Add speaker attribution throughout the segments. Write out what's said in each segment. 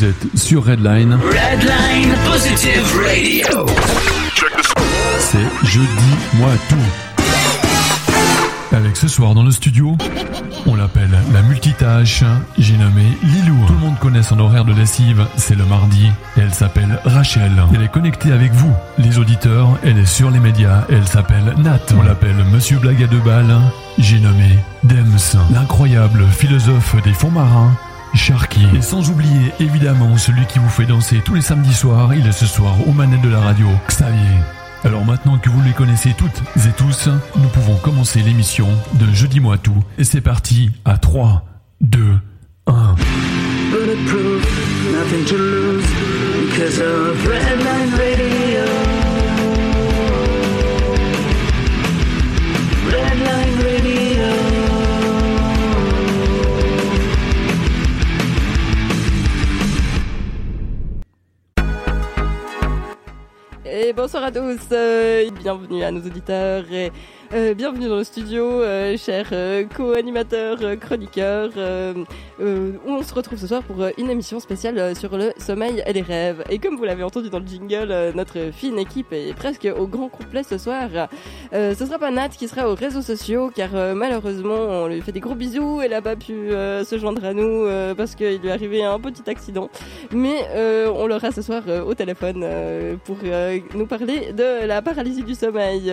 Speaker 1: Vous êtes sur Redline.
Speaker 2: Redline Positive Radio.
Speaker 1: C'est Jeudi Moi Tout. Avec ce soir dans le studio, on l'appelle la multitâche. J'ai nommé Lilou. Tout le monde connaît son horaire de lessive, c'est le mardi. Et elle s'appelle Rachel. Elle est connectée avec vous, les auditeurs. Elle est sur les médias. Elle s'appelle Nat. On l'appelle Monsieur Blague à deux balles. J'ai nommé Dems, l'incroyable philosophe des fonds marins. Sharky. Et sans oublier évidemment celui qui vous fait danser tous les samedis soirs, il est ce soir aux manettes de la radio, Xavier. Alors maintenant que vous les connaissez toutes et tous, nous pouvons commencer l'émission de Jeudi Moi Tout. Et c'est parti à 3, 2, 1.
Speaker 2: Bulletproof, nothing to lose because of Redline Radio.
Speaker 3: Bonsoir à tous, euh, bienvenue à nos auditeurs et euh, bienvenue dans le studio, euh, chers euh, co-animateurs, euh, chroniqueurs, euh, euh, on se retrouve ce soir pour une émission spéciale sur le sommeil et les rêves. Et comme vous l'avez entendu dans le jingle, notre fine équipe est presque au grand complet ce soir. Ce sera pas Nat qui sera aux réseaux sociaux, car malheureusement on lui fait des gros bisous, elle a pas pu se joindre à nous parce qu'il lui est arrivé un petit accident. Mais on l'aura ce soir au téléphone pour nous parler de la paralysie du sommeil.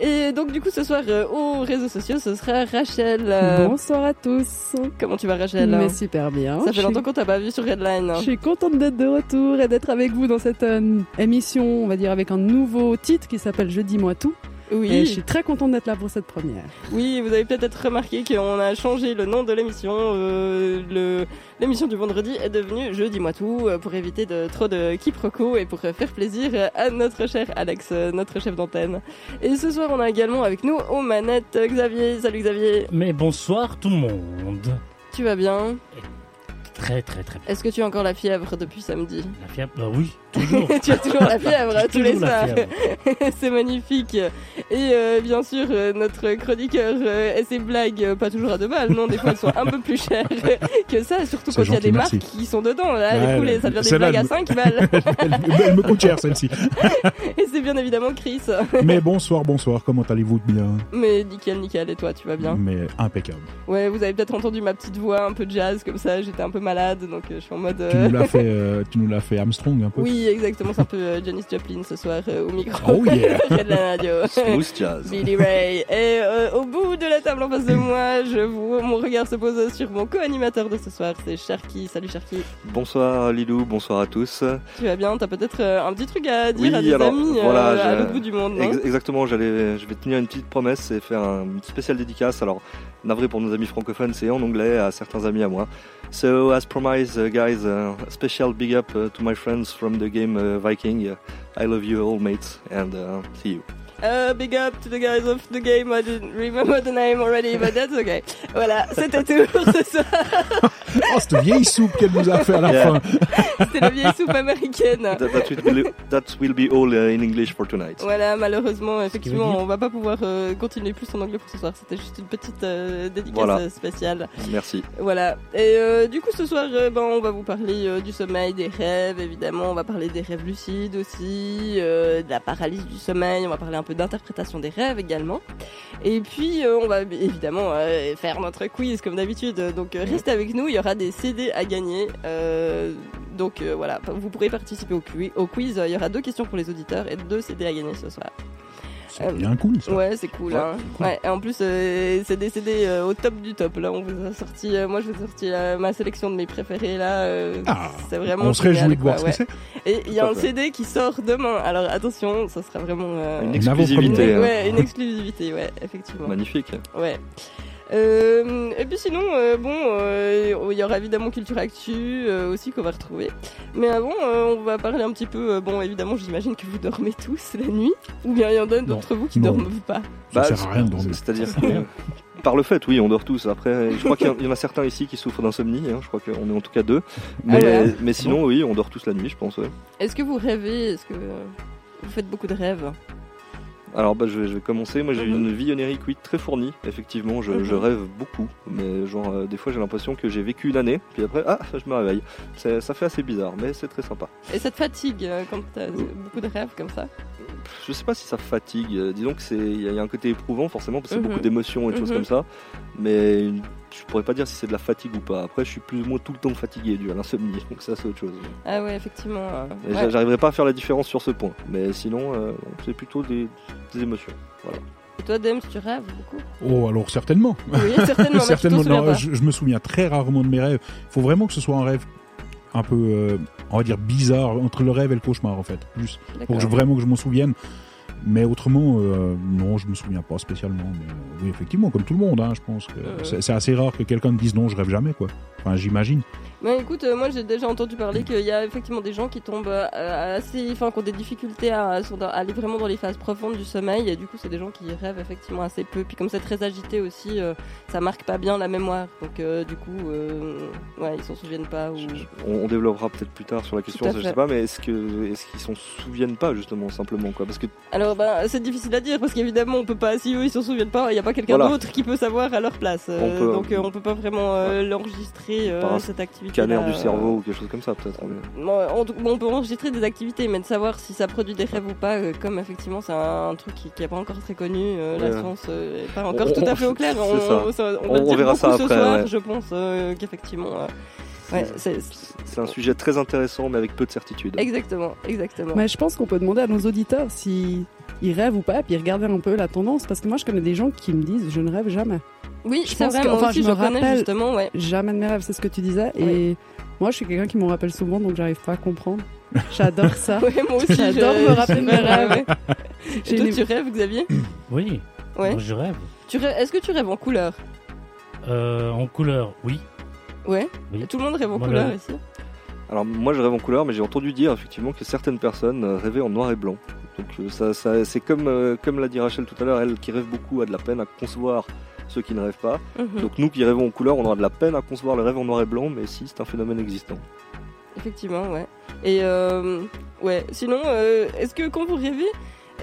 Speaker 3: Et donc du coup ce soir euh, aux réseaux sociaux ce sera Rachel. Euh,
Speaker 4: Bonsoir à tous.
Speaker 3: Comment tu vas Rachel
Speaker 4: Mais super bien.
Speaker 3: Ça fait longtemps qu'on t'a pas vu sur Redline.
Speaker 4: Je suis contente d'être de retour et d'être avec vous dans cette euh, émission, on va dire avec un nouveau titre qui s'appelle Je dis moi tout.
Speaker 3: Oui.
Speaker 4: Et je suis très contente d'être là pour cette première.
Speaker 3: Oui, vous avez peut-être remarqué qu'on a changé le nom de l'émission. Euh, l'émission du vendredi est devenue Je dis-moi tout euh, pour éviter de, trop de quiproquos et pour faire plaisir à notre cher Alex, euh, notre chef d'antenne. Et ce soir, on a également avec nous aux manettes Xavier. Salut Xavier,
Speaker 5: Mais bonsoir tout le monde.
Speaker 3: tu vas bien?
Speaker 5: Très très très bien.
Speaker 3: Est-ce que tu as encore la fièvre depuis samedi?
Speaker 5: La fièvre, bah oui, toujours.
Speaker 3: Tu as toujours la fièvre tous les soirs. C'est magnifique. Et euh, bien sûr, euh, notre chroniqueur euh, et ses blagues, pas toujours à deux balles, non, des fois elles sont un peu plus chères que ça, surtout quand il y a des
Speaker 6: merci.
Speaker 3: marques qui sont dedans. Là,
Speaker 6: Ouais,
Speaker 3: coup, les- ça devient des blagues à
Speaker 6: elle
Speaker 3: 5 balles.
Speaker 6: Elle, me coûte cher celle-ci.
Speaker 3: et c'est bien évidemment Chris.
Speaker 6: Mais bonsoir, bonsoir, comment allez-vous bien?
Speaker 3: Mais nickel, nickel. Et toi, tu vas bien?
Speaker 6: Mais impeccable.
Speaker 3: Ouais, vous avez peut-être entendu ma petite voix un peu jazz comme ça. J'étais un peu malade, donc je suis en mode.
Speaker 6: Tu nous l'as fait, tu nous l'as fait Armstrong un peu?
Speaker 3: Oui, exactement. C'est un peu Janis Joplin ce soir au micro.
Speaker 6: Oh yeah.
Speaker 3: De la radio.
Speaker 7: Jazz.
Speaker 3: Billy Ray. Et euh, au bout de la table en face de moi, je vous, mon regard se pose sur mon co-animateur de ce soir, c'est Sharky. Salut Sharky.
Speaker 7: Bonsoir Lilou, bonsoir à tous.
Speaker 3: Tu vas bien? T'as peut-être euh, un petit truc à dire
Speaker 7: Oui,
Speaker 3: à
Speaker 7: alors,
Speaker 3: amis euh, à l'autre bout du monde,
Speaker 7: Ex- exactement, j'allais, je vais tenir une petite promesse et faire un spécial dédicace. Alors, navré pour nos amis francophones, c'est en anglais à certains amis à moi. So, as promised, uh, guys, uh, a special big up uh, to my friends from the game uh, Viking. I love you all, mates, and uh, see you.
Speaker 3: Euh, big up to the guys of the game. I didn't remember the name already, but that's okay. Voilà, c'était tout pour ce soir.
Speaker 6: Oh, cette vieille soupe qu'elle nous a fait à la
Speaker 7: Yeah.
Speaker 6: fin.
Speaker 3: C'était la vieille soupe américaine.
Speaker 7: That, that, will, be, that will be all uh, in English for tonight.
Speaker 3: Voilà, malheureusement, effectivement, on va pas pouvoir euh, continuer plus en anglais pour ce soir. C'était juste une petite euh, dédicace
Speaker 7: Voilà.
Speaker 3: spéciale.
Speaker 7: Merci.
Speaker 3: Voilà. Et euh, du coup, ce soir, euh, ben, on va vous parler euh, du sommeil, des rêves, évidemment. On va parler des rêves lucides aussi, euh, de la paralysie du sommeil. On va parler un peu d'interprétation des rêves également. Et puis, euh, on va évidemment euh, faire notre quiz comme d'habitude. Donc, euh, restez avec nous. Il y aura des CD à gagner. Donc, voilà. Vous pourrez participer au, au quiz. Il y aura deux questions pour les auditeurs et deux CD à gagner ce soir.
Speaker 6: C'est bien cool ça.
Speaker 3: Ouais, c'est cool.
Speaker 7: Ouais,
Speaker 3: hein. Ouais, et en plus, euh, c'est des CD euh, au top du top. Là, on vous a sorti, euh, moi, je vous ai sorti euh, ma sélection de mes préférés. Là, euh,
Speaker 6: Ah,
Speaker 3: c'est vraiment.
Speaker 6: On serait
Speaker 3: génial,
Speaker 6: réjouis de voir
Speaker 3: quoi,
Speaker 6: ce que
Speaker 3: ouais.
Speaker 6: c'est.
Speaker 3: Et il y a un. CD qui sort demain. Alors attention, ça sera vraiment euh,
Speaker 7: Une
Speaker 6: Une
Speaker 7: exclusivité.
Speaker 3: une-
Speaker 7: hein.
Speaker 3: ouais, une exclusivité, ouais, effectivement.
Speaker 7: Magnifique.
Speaker 3: Ouais. Euh, et puis sinon, euh, bon, euh, il y aura évidemment Culture Actu euh, aussi qu'on va retrouver. Mais avant, euh, on va parler un petit peu. euh, bon, évidemment, j'imagine que vous dormez tous la nuit, ou bien il y en a d'entre vous qui
Speaker 6: Non.
Speaker 3: dorment pas.
Speaker 6: Ça
Speaker 7: Bah,
Speaker 6: sert à rien de dormir.
Speaker 7: C'est-à-dire par le fait, oui, on dort tous. Après, je crois qu'il y en- il y en a certains ici qui souffrent d'insomnie. hein. Je crois qu'on est en tout cas deux. Mais,
Speaker 3: Ah ouais
Speaker 7: mais sinon, oui, on dort tous la nuit, je pense. ouais.
Speaker 3: Est-ce que vous rêvez? Est-ce que vous faites beaucoup de rêves?
Speaker 7: Alors bah, je, vais, je vais commencer. Moi j'ai
Speaker 3: Mhm.
Speaker 7: une vie onirique oui, très fournie. Effectivement, je,
Speaker 3: Mhm.
Speaker 7: je rêve beaucoup. Mais genre euh, des fois j'ai l'impression que j'ai vécu une année, puis après ah je me réveille. Ça fait assez bizarre, mais c'est très sympa.
Speaker 3: Et ça te fatigue euh, quand t'as beaucoup de rêves comme ça?
Speaker 7: Je sais pas si ça fatigue. euh, Disons que c'est il y, a- il y a un côté éprouvant forcément parce que c'est
Speaker 3: Mhm.
Speaker 7: beaucoup d'émotions et de choses
Speaker 3: Mhm.
Speaker 7: comme ça. Mais je pourrais pas dire si c'est de la fatigue ou pas. Après je suis plus ou moins tout le temps fatigué dû à l'insomnie, donc ça c'est autre chose.
Speaker 3: Ah ouais, effectivement. euh, ouais.
Speaker 7: j'a- J'arriverai pas à faire la différence sur ce point. Mais sinon euh, c'est plutôt des, des émotions.
Speaker 3: Et toi, Dems, tu rêves beaucoup?
Speaker 6: Oh, alors certainement.
Speaker 3: Oui, certainement.
Speaker 6: non,
Speaker 3: pas.
Speaker 6: je, je me souviens très rarement de mes rêves. Il faut vraiment que ce soit un rêve un peu, euh, on va dire, bizarre, entre le rêve et le cauchemar, en fait. Plus. Pour
Speaker 3: D'accord.
Speaker 6: que je, vraiment que je m'en souvienne. Mais autrement, euh, non, je me souviens pas spécialement. Mais euh, oui, effectivement, comme tout le monde, hein, je pense que
Speaker 3: Euh.
Speaker 6: c'est assez rare que quelqu'un me dise non, je rêve jamais, quoi. Enfin, j'imagine.
Speaker 3: Mais écoute, euh, moi j'ai déjà entendu parler qu'il y a effectivement des gens qui tombent euh, assez, enfin, qui ont des difficultés à, sont dans- à aller vraiment dans les phases profondes du sommeil, et du coup c'est des gens qui rêvent effectivement assez peu. Puis comme c'est très agité aussi, euh, ça marque pas bien la mémoire, donc euh, du coup, euh, ouais, ils s'en souviennent pas. Ou...
Speaker 7: On, on développera peut-être plus tard sur la question, je sais pas, mais est-ce que est-ce qu'ils s'en souviennent pas justement simplement quoi? Parce que
Speaker 3: Alors bah c'est difficile à dire parce qu'évidemment on peut pas, si eux ils s'en souviennent pas, il y a pas quelqu'un
Speaker 7: Voilà.
Speaker 3: d'autre qui peut savoir à leur place, Euh,
Speaker 7: On peut-
Speaker 3: donc euh, on peut pas vraiment euh, l'enregistrer euh, cette activité.
Speaker 7: scanner du cerveau ou quelque chose comme ça peut-être.
Speaker 3: on, peut enregistrer des activités, mais de savoir si ça produit des rêves ou pas, euh, comme effectivement c'est un, un truc qui n'est pas encore très connu, euh, la
Speaker 7: Ouais.
Speaker 3: science euh, est pas encore
Speaker 7: On-
Speaker 3: tout à fait au clair. On, on- va dire
Speaker 7: verra ça
Speaker 3: ce soir,
Speaker 7: ouais.
Speaker 3: je pense euh, qu'effectivement. Ouais, c'est
Speaker 7: C'est un sujet très intéressant mais avec peu de certitude.
Speaker 3: exactement, exactement.
Speaker 4: Mais je pense qu'on peut demander à nos auditeurs si ils rêvent ou pas, puis regarder un peu la tendance, parce que moi je connais des gens qui me disent je ne rêve jamais.
Speaker 3: oui,
Speaker 4: je
Speaker 3: c'est
Speaker 4: pense
Speaker 3: vrai,
Speaker 4: que-
Speaker 3: moi
Speaker 4: enfin,
Speaker 3: aussi
Speaker 4: je me
Speaker 3: connais
Speaker 4: rappelle-
Speaker 3: justement, ouais.
Speaker 4: Jamais de mes rêves, c'est ce que tu disais. Et moi je suis quelqu'un qui m'en rappelle souvent, donc j'arrive pas à comprendre. J'adore ça.
Speaker 3: Ouais, moi aussi,
Speaker 4: J'adore
Speaker 3: je-
Speaker 4: me rappeler mes rêves.
Speaker 3: Et toi,
Speaker 4: une-
Speaker 3: tu rêves, Xavier
Speaker 5: Oui,
Speaker 3: Ouais.
Speaker 5: moi je rêve.
Speaker 3: Tu rêves- Est-ce que tu rêves en couleur?
Speaker 5: Euh, en couleur, oui.
Speaker 3: Ouais.
Speaker 5: Oui.
Speaker 3: Tout le monde rêve en
Speaker 5: Voilà.
Speaker 3: couleur ici.
Speaker 7: Alors moi je rêve en couleur mais j'ai entendu dire effectivement que certaines personnes euh, rêvaient en noir et blanc. Donc euh, ça, ça c'est comme euh, comme l'a dit Rachel tout à l'heure, elle qui rêve beaucoup a de la peine à concevoir ceux qui ne rêvent pas.
Speaker 3: Mhm.
Speaker 7: Donc nous qui rêvons en couleur, on aura de la peine à concevoir le rêve en noir et blanc, mais si c'est un phénomène existant.
Speaker 3: Effectivement, ouais. Et euh, ouais, sinon, euh, est-ce que quand vous rêvez,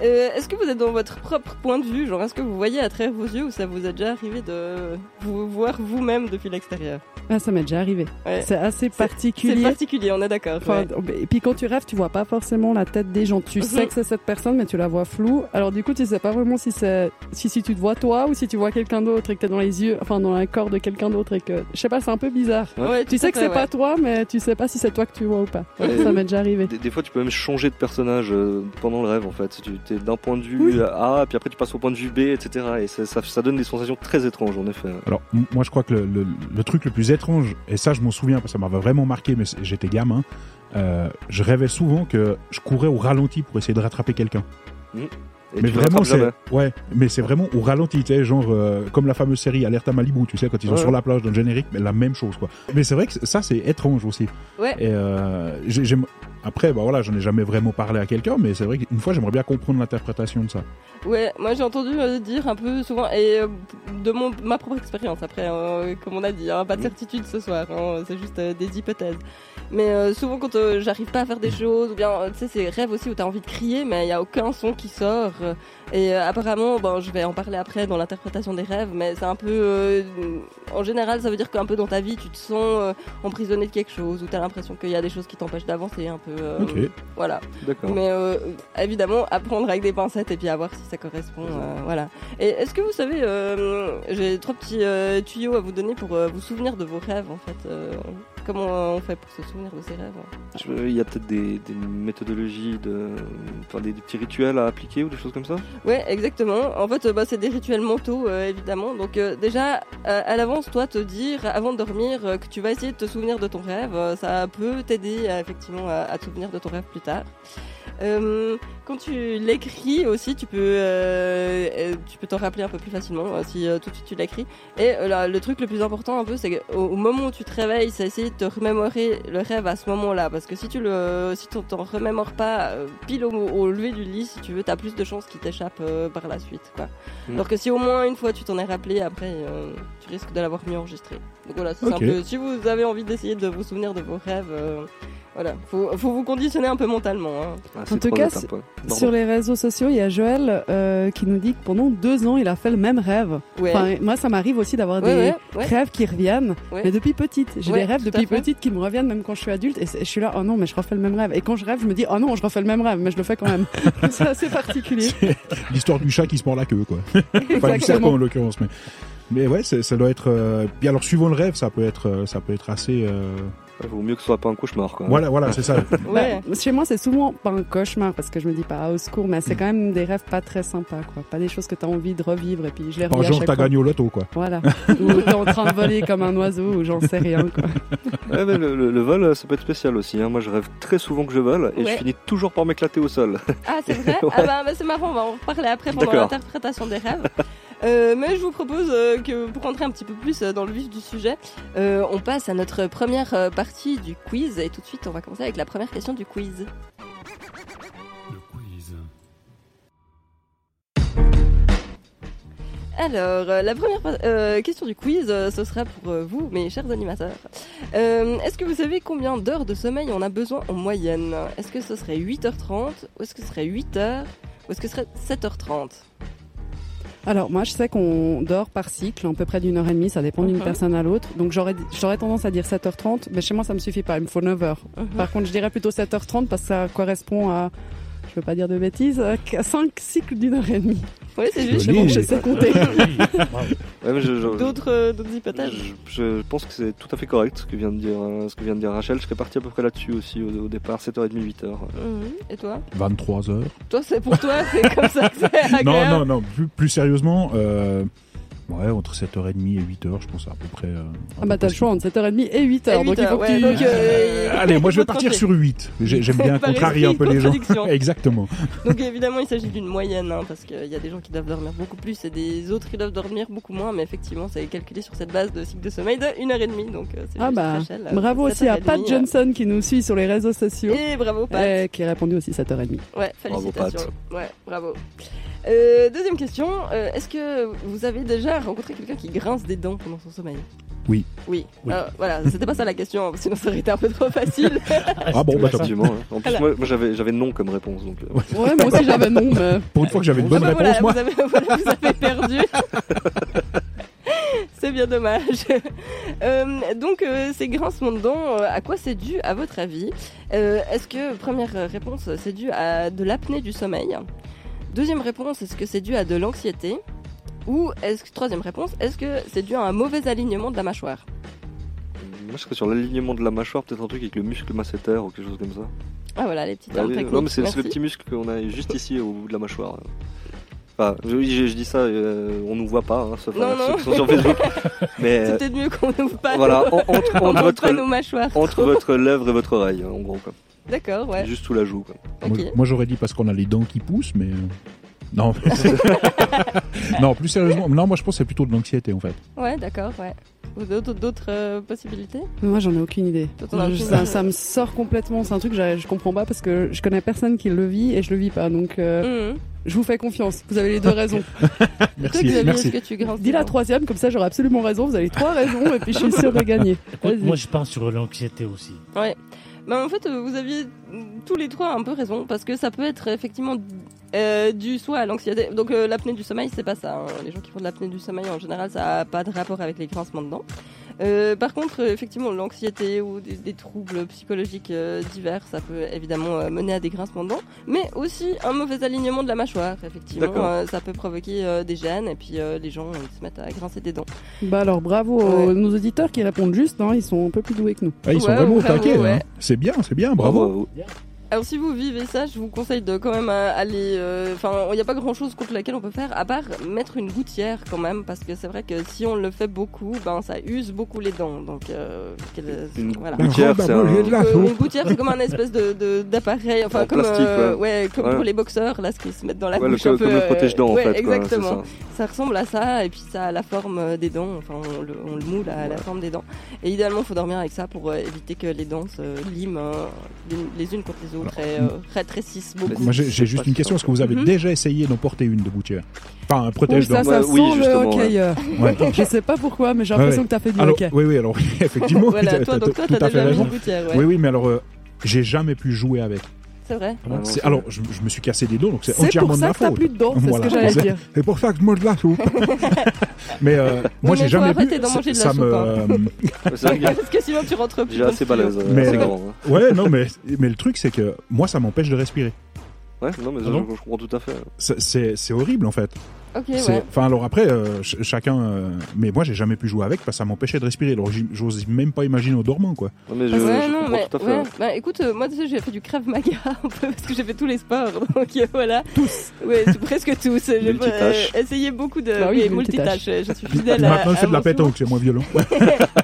Speaker 3: euh, est-ce que vous êtes dans votre propre point de vue Genre, est-ce que vous voyez à travers vos yeux ou ça vous est déjà arrivé de vous voir vous-même depuis l'extérieur?
Speaker 4: Ah, ça m'est déjà arrivé.
Speaker 3: Ouais.
Speaker 4: C'est assez
Speaker 3: C'est
Speaker 4: particulier.
Speaker 3: particulier, on est d'accord.
Speaker 4: Enfin,
Speaker 3: ouais.
Speaker 4: Et puis quand tu rêves, tu vois pas forcément la tête des gens. Tu
Speaker 3: Mhm.
Speaker 4: sais que c'est cette personne, mais tu la vois floue. Alors du coup, tu sais pas vraiment si c'est si, si tu te vois toi ou si tu vois quelqu'un d'autre et que t'es dans les yeux, enfin dans le corps de quelqu'un d'autre et que je sais pas, c'est un peu bizarre.
Speaker 3: Ouais,
Speaker 4: Tu sais que c'est
Speaker 3: ouais.
Speaker 4: pas toi, mais tu sais pas si c'est toi que tu vois ou pas.
Speaker 7: Ouais.
Speaker 4: Ça m'est déjà arrivé.
Speaker 7: Des, des fois tu peux même changer de personnage euh, pendant le rêve en fait. Tu es d'un point de vue
Speaker 4: Oui.
Speaker 7: A, puis après tu passes au point de vue B, etc. Et ça, ça, ça donne des sensations très étranges en effet.
Speaker 6: Alors, moi, je crois que le, le- le truc le plus étrange, et ça, je m'en souviens parce que ça m'avait vraiment marqué, mais j'étais gamin, euh, je rêvais souvent que je courais au ralenti pour essayer de rattraper quelqu'un.
Speaker 7: Et
Speaker 6: mais vraiment, c'est ouais, mais c'est vraiment au ralenti, tu sais, genre euh, comme la fameuse série Alerte à Malibu, tu sais, quand ils sont
Speaker 7: Ouais.
Speaker 6: sur la plage dans le générique, mais la même chose, quoi. Mais c'est vrai que ça, c'est étrange aussi.
Speaker 3: Ouais.
Speaker 6: Et euh, après, bah voilà, j'en ai jamais vraiment parlé à quelqu'un, mais c'est vrai qu'une fois, j'aimerais bien comprendre l'interprétation de ça.
Speaker 3: Ouais, moi j'ai entendu euh, dire un peu souvent, et euh, de mon, ma propre expérience après, euh, comme on a dit, hein, pas de certitude ce soir, hein, c'est juste des hypothèses. Mais souvent quand j'arrive pas à faire des choses, ou bien tu sais, c'est rêves aussi où t'as envie de crier, mais il y a aucun son qui sort. et apparemment, bon, je vais en parler après dans l'interprétation des rêves, mais c'est un peu. en général, ça veut dire qu'un peu dans ta vie, tu te sens emprisonné de quelque chose, ou t'as l'impression qu'il y a des choses qui t'empêchent d'avancer un peu. Euh,
Speaker 6: Ok.
Speaker 3: Voilà.
Speaker 7: D'accord.
Speaker 3: Mais euh, évidemment, apprendre avec des pincettes et puis à voir si ça correspond. euh, voilà. Et est-ce que vous savez, euh, j'ai trois petits euh, tuyaux à vous donner pour euh, vous souvenir de vos rêves en fait. Comment on fait pour se souvenir de ses rêves
Speaker 7: Je- Il y a peut-être des, des méthodologies, de, enfin des, des petits rituels à appliquer ou des choses comme ça?
Speaker 3: Ouais, exactement. En fait, euh, bah, c'est des rituels mentaux, euh, évidemment. Donc euh, déjà, euh, à l'avance, toi, te dire avant de dormir que tu vas essayer de te souvenir de ton rêve, ça peut t'aider effectivement à, à te souvenir de ton rêve plus tard. Quand tu l'écris aussi, tu peux, euh, euh, tu peux t'en rappeler un peu plus facilement euh, si euh, tout de suite tu l'écris. Et là, le truc le plus important un peu, c'est qu'au au moment où tu te réveilles, c'est essayer de te remémorer le rêve à ce moment-là, parce que si tu le, si tu t'en remémores pas pile au, au lever du lit, si tu veux, t'as plus de chances qu'il t'échappe par la suite, quoi.
Speaker 7: Mm.
Speaker 3: Alors que si au moins une fois tu t'en es rappelé, après, tu risques de l'avoir mieux enregistré. Donc voilà, c'est
Speaker 6: Ok.
Speaker 3: un peu. Si vous avez envie d'essayer de vous souvenir de vos rêves. Voilà, faut, faut vous conditionner un peu mentalement. hein.
Speaker 7: Ah,
Speaker 4: En tout cas. Sur les réseaux sociaux, il y a Joël euh, qui nous dit que pendant deux ans, il a fait le même rêve.
Speaker 3: Ouais.
Speaker 4: Enfin, moi, ça m'arrive aussi d'avoir
Speaker 3: ouais,
Speaker 4: des
Speaker 3: ouais, ouais.
Speaker 4: rêves qui reviennent,
Speaker 3: Ouais.
Speaker 4: mais depuis petite. J'ai
Speaker 3: Ouais,
Speaker 4: des rêves depuis petite qui me reviennent même quand je suis adulte, et je suis là, oh non, mais je refais le même rêve. Et quand je rêve, je me dis, oh non, je refais le même rêve, mais je le fais quand même. c'est assez particulier.
Speaker 6: L'histoire du chat qui se mord la queue, quoi. Enfin, du serpent en l'occurrence, mais. Mais ouais, ça doit être. euh, Puis alors, suivant le rêve, ça peut être, euh, ça peut être assez. euh,
Speaker 7: Il vaut mieux que ce soit pas un cauchemar. Quoi.
Speaker 6: Voilà, voilà, c'est ça.
Speaker 3: Ouais.
Speaker 4: Bah, chez moi, c'est souvent pas un cauchemar parce que je me dis pas ah, au secours, mais c'est quand même des rêves pas très sympas, quoi. Pas des choses que t'as envie de revivre et puis je les revis
Speaker 6: genre,
Speaker 4: chaque
Speaker 6: t'as gagné au loto, quoi.
Speaker 4: Voilà. ou t'es en train de voler comme un oiseau ou j'en sais rien, quoi.
Speaker 7: Ouais, mais le, le- le vol, euh, ça peut être spécial aussi. hein. Moi, je rêve très souvent que je vole et
Speaker 3: Ouais.
Speaker 7: je finis toujours par m'éclater au sol.
Speaker 3: Ah, c'est vrai
Speaker 7: Ouais.
Speaker 3: Ah bah, bah, c'est marrant, on va en reparler après pendant l'interprétation des rêves. Euh, mais je vous propose euh, que pour rentrer un petit peu plus euh, dans le vif du sujet, on passe à notre première partie du quiz et tout de suite on va commencer avec la première question du quiz.
Speaker 1: Le quiz.
Speaker 3: Alors, la première question du quiz, ce sera pour vous, mes chers animateurs. Est-ce que vous savez combien d'heures de sommeil on a besoin en moyenne? Est-ce que ce serait 8h30 ou est-ce que ce serait 8h ou est-ce que ce serait 7h30
Speaker 4: Alors, moi, je sais qu'on dort par cycle, à peu près d'une heure et demie, ça dépend d'une personne à l'autre. Donc, j'aurais, j'aurais tendance à dire 7h30, mais chez moi, ça me suffit pas, il me faut 9 heures.
Speaker 3: Mhm.
Speaker 4: Par contre, je dirais plutôt 7h30 parce que ça correspond à, veux pas dire de bêtises, à 5 cycles d'une heure et demie.
Speaker 3: Oui, c'est juste.
Speaker 4: Bon, je sais compter.
Speaker 3: D'autres euh, d'autres hypothèses?
Speaker 7: je, je pense que c'est tout à fait correct ce que vient de dire, euh, ce que vient de dire Rachel. Je serais parti à peu près là-dessus aussi au, au départ, 7h30, 8h.
Speaker 3: Mhm. Et toi?
Speaker 6: 23 heures.
Speaker 3: Toi, c'est pour toi, c'est comme ça que c'est.
Speaker 6: Non, non, non. Plus, plus sérieusement, euh, ouais, entre 7h30 et 8h, je pense à peu près. euh,
Speaker 4: Ah bah, t'as le choix entre 7h30 et 8h.
Speaker 3: Et
Speaker 4: donc,
Speaker 3: 8
Speaker 4: il faut
Speaker 3: heures,
Speaker 4: que
Speaker 3: ouais,
Speaker 4: tu...
Speaker 3: donc, euh,
Speaker 6: Euh, Allez, moi je vais partir sur 8. J'ai- J'aime bien contrarier un peu les gens. Exactement.
Speaker 3: Donc évidemment, il s'agit d'une moyenne, hein, parce qu'il y a des gens qui doivent dormir beaucoup plus et des autres qui doivent dormir beaucoup moins, mais effectivement, c'est calculé sur cette base de cycle de sommeil de 1h30, donc euh, c'est
Speaker 4: Ah bah,
Speaker 3: Rachel, euh,
Speaker 4: bravo aussi à
Speaker 3: 7h30,
Speaker 4: Pat
Speaker 3: euh,
Speaker 4: Johnson qui nous suit sur les réseaux sociaux.
Speaker 3: Et bravo Pat.
Speaker 4: euh, qui a répondu aussi 7h30.
Speaker 3: Ouais,
Speaker 7: Bravo,
Speaker 3: félicitations. Ouais, bravo. Euh, deuxième question, euh, est-ce que vous avez déjà rencontré quelqu'un qui grince des dents pendant son sommeil?
Speaker 6: Oui.
Speaker 3: Oui.
Speaker 5: Oui.
Speaker 3: Euh, voilà, c'était pas ça la question, sinon ça aurait été un peu trop facile.
Speaker 6: Ah bon, bah, tant
Speaker 7: hein. En plus, moi, moi, j'avais, j'avais non comme réponse. Donc, euh,
Speaker 4: Ouais, moi aussi j'avais non, mais...
Speaker 6: Pour une fois que j'avais une bonne
Speaker 3: Ah bah
Speaker 6: réponse,
Speaker 3: voilà,
Speaker 6: moi.
Speaker 3: Vous avez, voilà, vous avez perdu. c'est bien dommage. Euh, donc, euh, ces grincements de dents, euh, à quoi c'est dû à votre avis? Euh, Est-ce que, première réponse, c'est dû à de l'apnée du sommeil? Deuxième réponse, est-ce que c'est dû à de l'anxiété Ou, est-ce que, troisième réponse, est-ce que c'est dû à un mauvais alignement de la mâchoire
Speaker 7: moi, je serais sur l'alignement de la mâchoire, peut-être un truc avec le muscle masséter ou quelque chose comme ça.
Speaker 3: Ah voilà, les petites
Speaker 7: Ah
Speaker 3: termes
Speaker 7: oui, non, mais c'est, le petit muscle qu'on a juste ici au bout de la mâchoire. Enfin, je, je- je dis ça, euh, on nous voit pas, hein, sauf
Speaker 3: Non, non.
Speaker 7: ceux qui sont sur Facebook. Mais
Speaker 3: C'est peut-être mieux qu'on n'ouvre pas,
Speaker 7: voilà, en- entre,
Speaker 3: on
Speaker 7: entre,
Speaker 3: montre
Speaker 7: votre,
Speaker 3: pas nos mâchoires.
Speaker 7: entre votre lèvre et votre oreille, en gros. Quoi.
Speaker 3: D'accord, ouais.
Speaker 7: Juste sous la joue. Quoi.
Speaker 6: Moi, moi, j'aurais dit parce qu'on a les dents qui poussent, mais. euh, Non. non, plus sérieusement. Non, moi je pense que c'est plutôt de l'anxiété en fait.
Speaker 3: Ouais, d'accord, ouais. Ou d'autres, euh, possibilités?
Speaker 4: Moi, j'en ai aucune idée.
Speaker 3: Toi,
Speaker 4: Je- ça, me sort complètement. C'est un truc que je, je comprends pas parce que je connais personne qui le vit et je le vis pas. Donc, euh,
Speaker 3: Mhm.
Speaker 4: je vous fais confiance. Vous avez les deux raisons.
Speaker 3: Toi,
Speaker 6: Merci,
Speaker 3: Xavier,
Speaker 6: merci.
Speaker 3: est-ce que tu grinces
Speaker 4: Dis la troisième, comme ça j'aurai absolument raison. Vous avez trois raisons et puis je suis sûre de gagner.
Speaker 5: Moi, je pense sur l'anxiété aussi.
Speaker 3: Ouais. Bah, en fait, euh, vous aviez mm, tous les trois un peu raison, parce que ça peut être effectivement euh, dû soit à l'anxiété. Donc, euh, l'apnée du sommeil, c'est pas ça. hein. Les gens qui font de l'apnée du sommeil, en général, ça a pas de rapport avec les grincements de dents. Euh, par contre, euh, effectivement, l'anxiété ou des, des troubles psychologiques euh, divers, ça peut évidemment euh, mener à des grincements de dents, mais aussi un mauvais alignement de la mâchoire. Effectivement, euh, ça peut provoquer euh, des gènes et puis euh, les gens ils se mettent à grincer des dents.
Speaker 4: Bah alors bravo
Speaker 3: Ouais.
Speaker 4: aux nos auditeurs qui répondent juste. hein, ils sont un peu plus doués que nous.
Speaker 6: Ah, ils sont vraiment au taquet.
Speaker 3: ouais.
Speaker 6: hein. C'est bien, c'est bien, bravo.
Speaker 3: Alors si vous vivez ça, je vous conseille de quand même euh, aller. euh, Enfin, il n'y a pas grand chose contre laquelle on peut faire, à part mettre une gouttière quand même, parce que c'est vrai que si on le fait beaucoup, ben ça use beaucoup les dents. Donc euh,
Speaker 7: Une
Speaker 3: voilà.
Speaker 7: gouttière, c'est un-
Speaker 6: j'ai de la
Speaker 3: Euh, une gouttière, c'est comme un espèce de de- d'appareil, enfin
Speaker 7: En
Speaker 3: comme euh, ouais, comme
Speaker 7: Ouais.
Speaker 3: pour les boxeurs là, ce qu'ils se mettent dans la
Speaker 7: Ouais, le,
Speaker 3: bouche un
Speaker 7: comme
Speaker 3: peu.
Speaker 7: le
Speaker 3: euh,
Speaker 7: protège-dents en
Speaker 3: ouais,
Speaker 7: fait. quoi,
Speaker 3: exactement.
Speaker 7: ça.
Speaker 3: Ça ressemble à ça, et puis ça a la forme des dents. Enfin, on le, on le moule à la forme des dents. Et idéalement, il faut dormir avec ça pour éviter que les dents se liment les, les unes contre les autres et euh, rétrécissent beaucoup.
Speaker 6: Moi j'ai juste une question. Est-ce que vous avez déjà essayé d'en porter une de gouttière Enfin, un
Speaker 4: Oh,
Speaker 6: protège-dents.
Speaker 4: ça, ça
Speaker 7: Ouais,
Speaker 4: sent
Speaker 7: oui,
Speaker 4: le hockeyeur.
Speaker 6: Ouais.
Speaker 4: Je sais pas pourquoi, mais j'ai
Speaker 6: Ouais,
Speaker 4: l'impression
Speaker 6: ouais.
Speaker 4: que t'as fait du
Speaker 6: Alors,
Speaker 4: hockey.
Speaker 6: oui, oui, alors effectivement,
Speaker 3: Voilà, toi, donc toi, t'as déjà une gouttière, ouais.
Speaker 6: Oui, oui, mais alors, euh, j'ai jamais pu jouer avec.
Speaker 3: C'est vrai.
Speaker 7: Ah
Speaker 6: C'est-
Speaker 7: c'est-
Speaker 6: alors, je, je me suis cassé des dos, donc c'est
Speaker 4: C'est
Speaker 6: entièrement
Speaker 4: pour
Speaker 6: de
Speaker 4: ça
Speaker 6: ma
Speaker 4: que t'as
Speaker 6: faute.
Speaker 4: plus de dents, c'est
Speaker 6: Voilà.
Speaker 4: ce que j'allais
Speaker 6: C'est-
Speaker 4: dire.
Speaker 6: C'est pour ça que je mange de la soupe. mais euh, moi, j'ai jamais
Speaker 3: d'en manger de la
Speaker 6: ça
Speaker 3: soupe,
Speaker 6: me.
Speaker 3: hein.
Speaker 6: euh,
Speaker 7: C'est
Speaker 3: Parce que sinon tu rentres plus.
Speaker 7: j'ai assez balèze, euh,
Speaker 6: Mais-
Speaker 7: hein.
Speaker 6: ouais, non, mais mais le truc, c'est que moi, ça m'empêche de respirer.
Speaker 7: Ouais, non, mais
Speaker 6: Ah
Speaker 7: je, comprends tout à fait.
Speaker 6: C'est- C'est c'est horrible en fait.
Speaker 3: Ok,
Speaker 6: C'est-
Speaker 3: ouais.
Speaker 6: Enfin, alors après, euh, ch- chacun. euh, mais moi, j'ai jamais pu jouer avec parce que ça m'empêchait de respirer. Alors, j'im- j'ose même pas imaginer au dormant, quoi.
Speaker 7: Non, mais je,
Speaker 3: ouais,
Speaker 7: je
Speaker 3: non,
Speaker 7: comprends
Speaker 3: mais
Speaker 7: tout à fait.
Speaker 3: ouais. Bah, écoute, euh, moi, tu sais, j'ai fait du Krav Maga un peu parce que j'ai fait tous les sports. Donc euh, voilà. Tous Ouais, presque tous. J'ai euh, essayé beaucoup de
Speaker 4: Bah oui, multitâche.
Speaker 3: multitâche. Je suis fidèle à.
Speaker 6: Maintenant, je fais de la pétanque, c'est moins violent.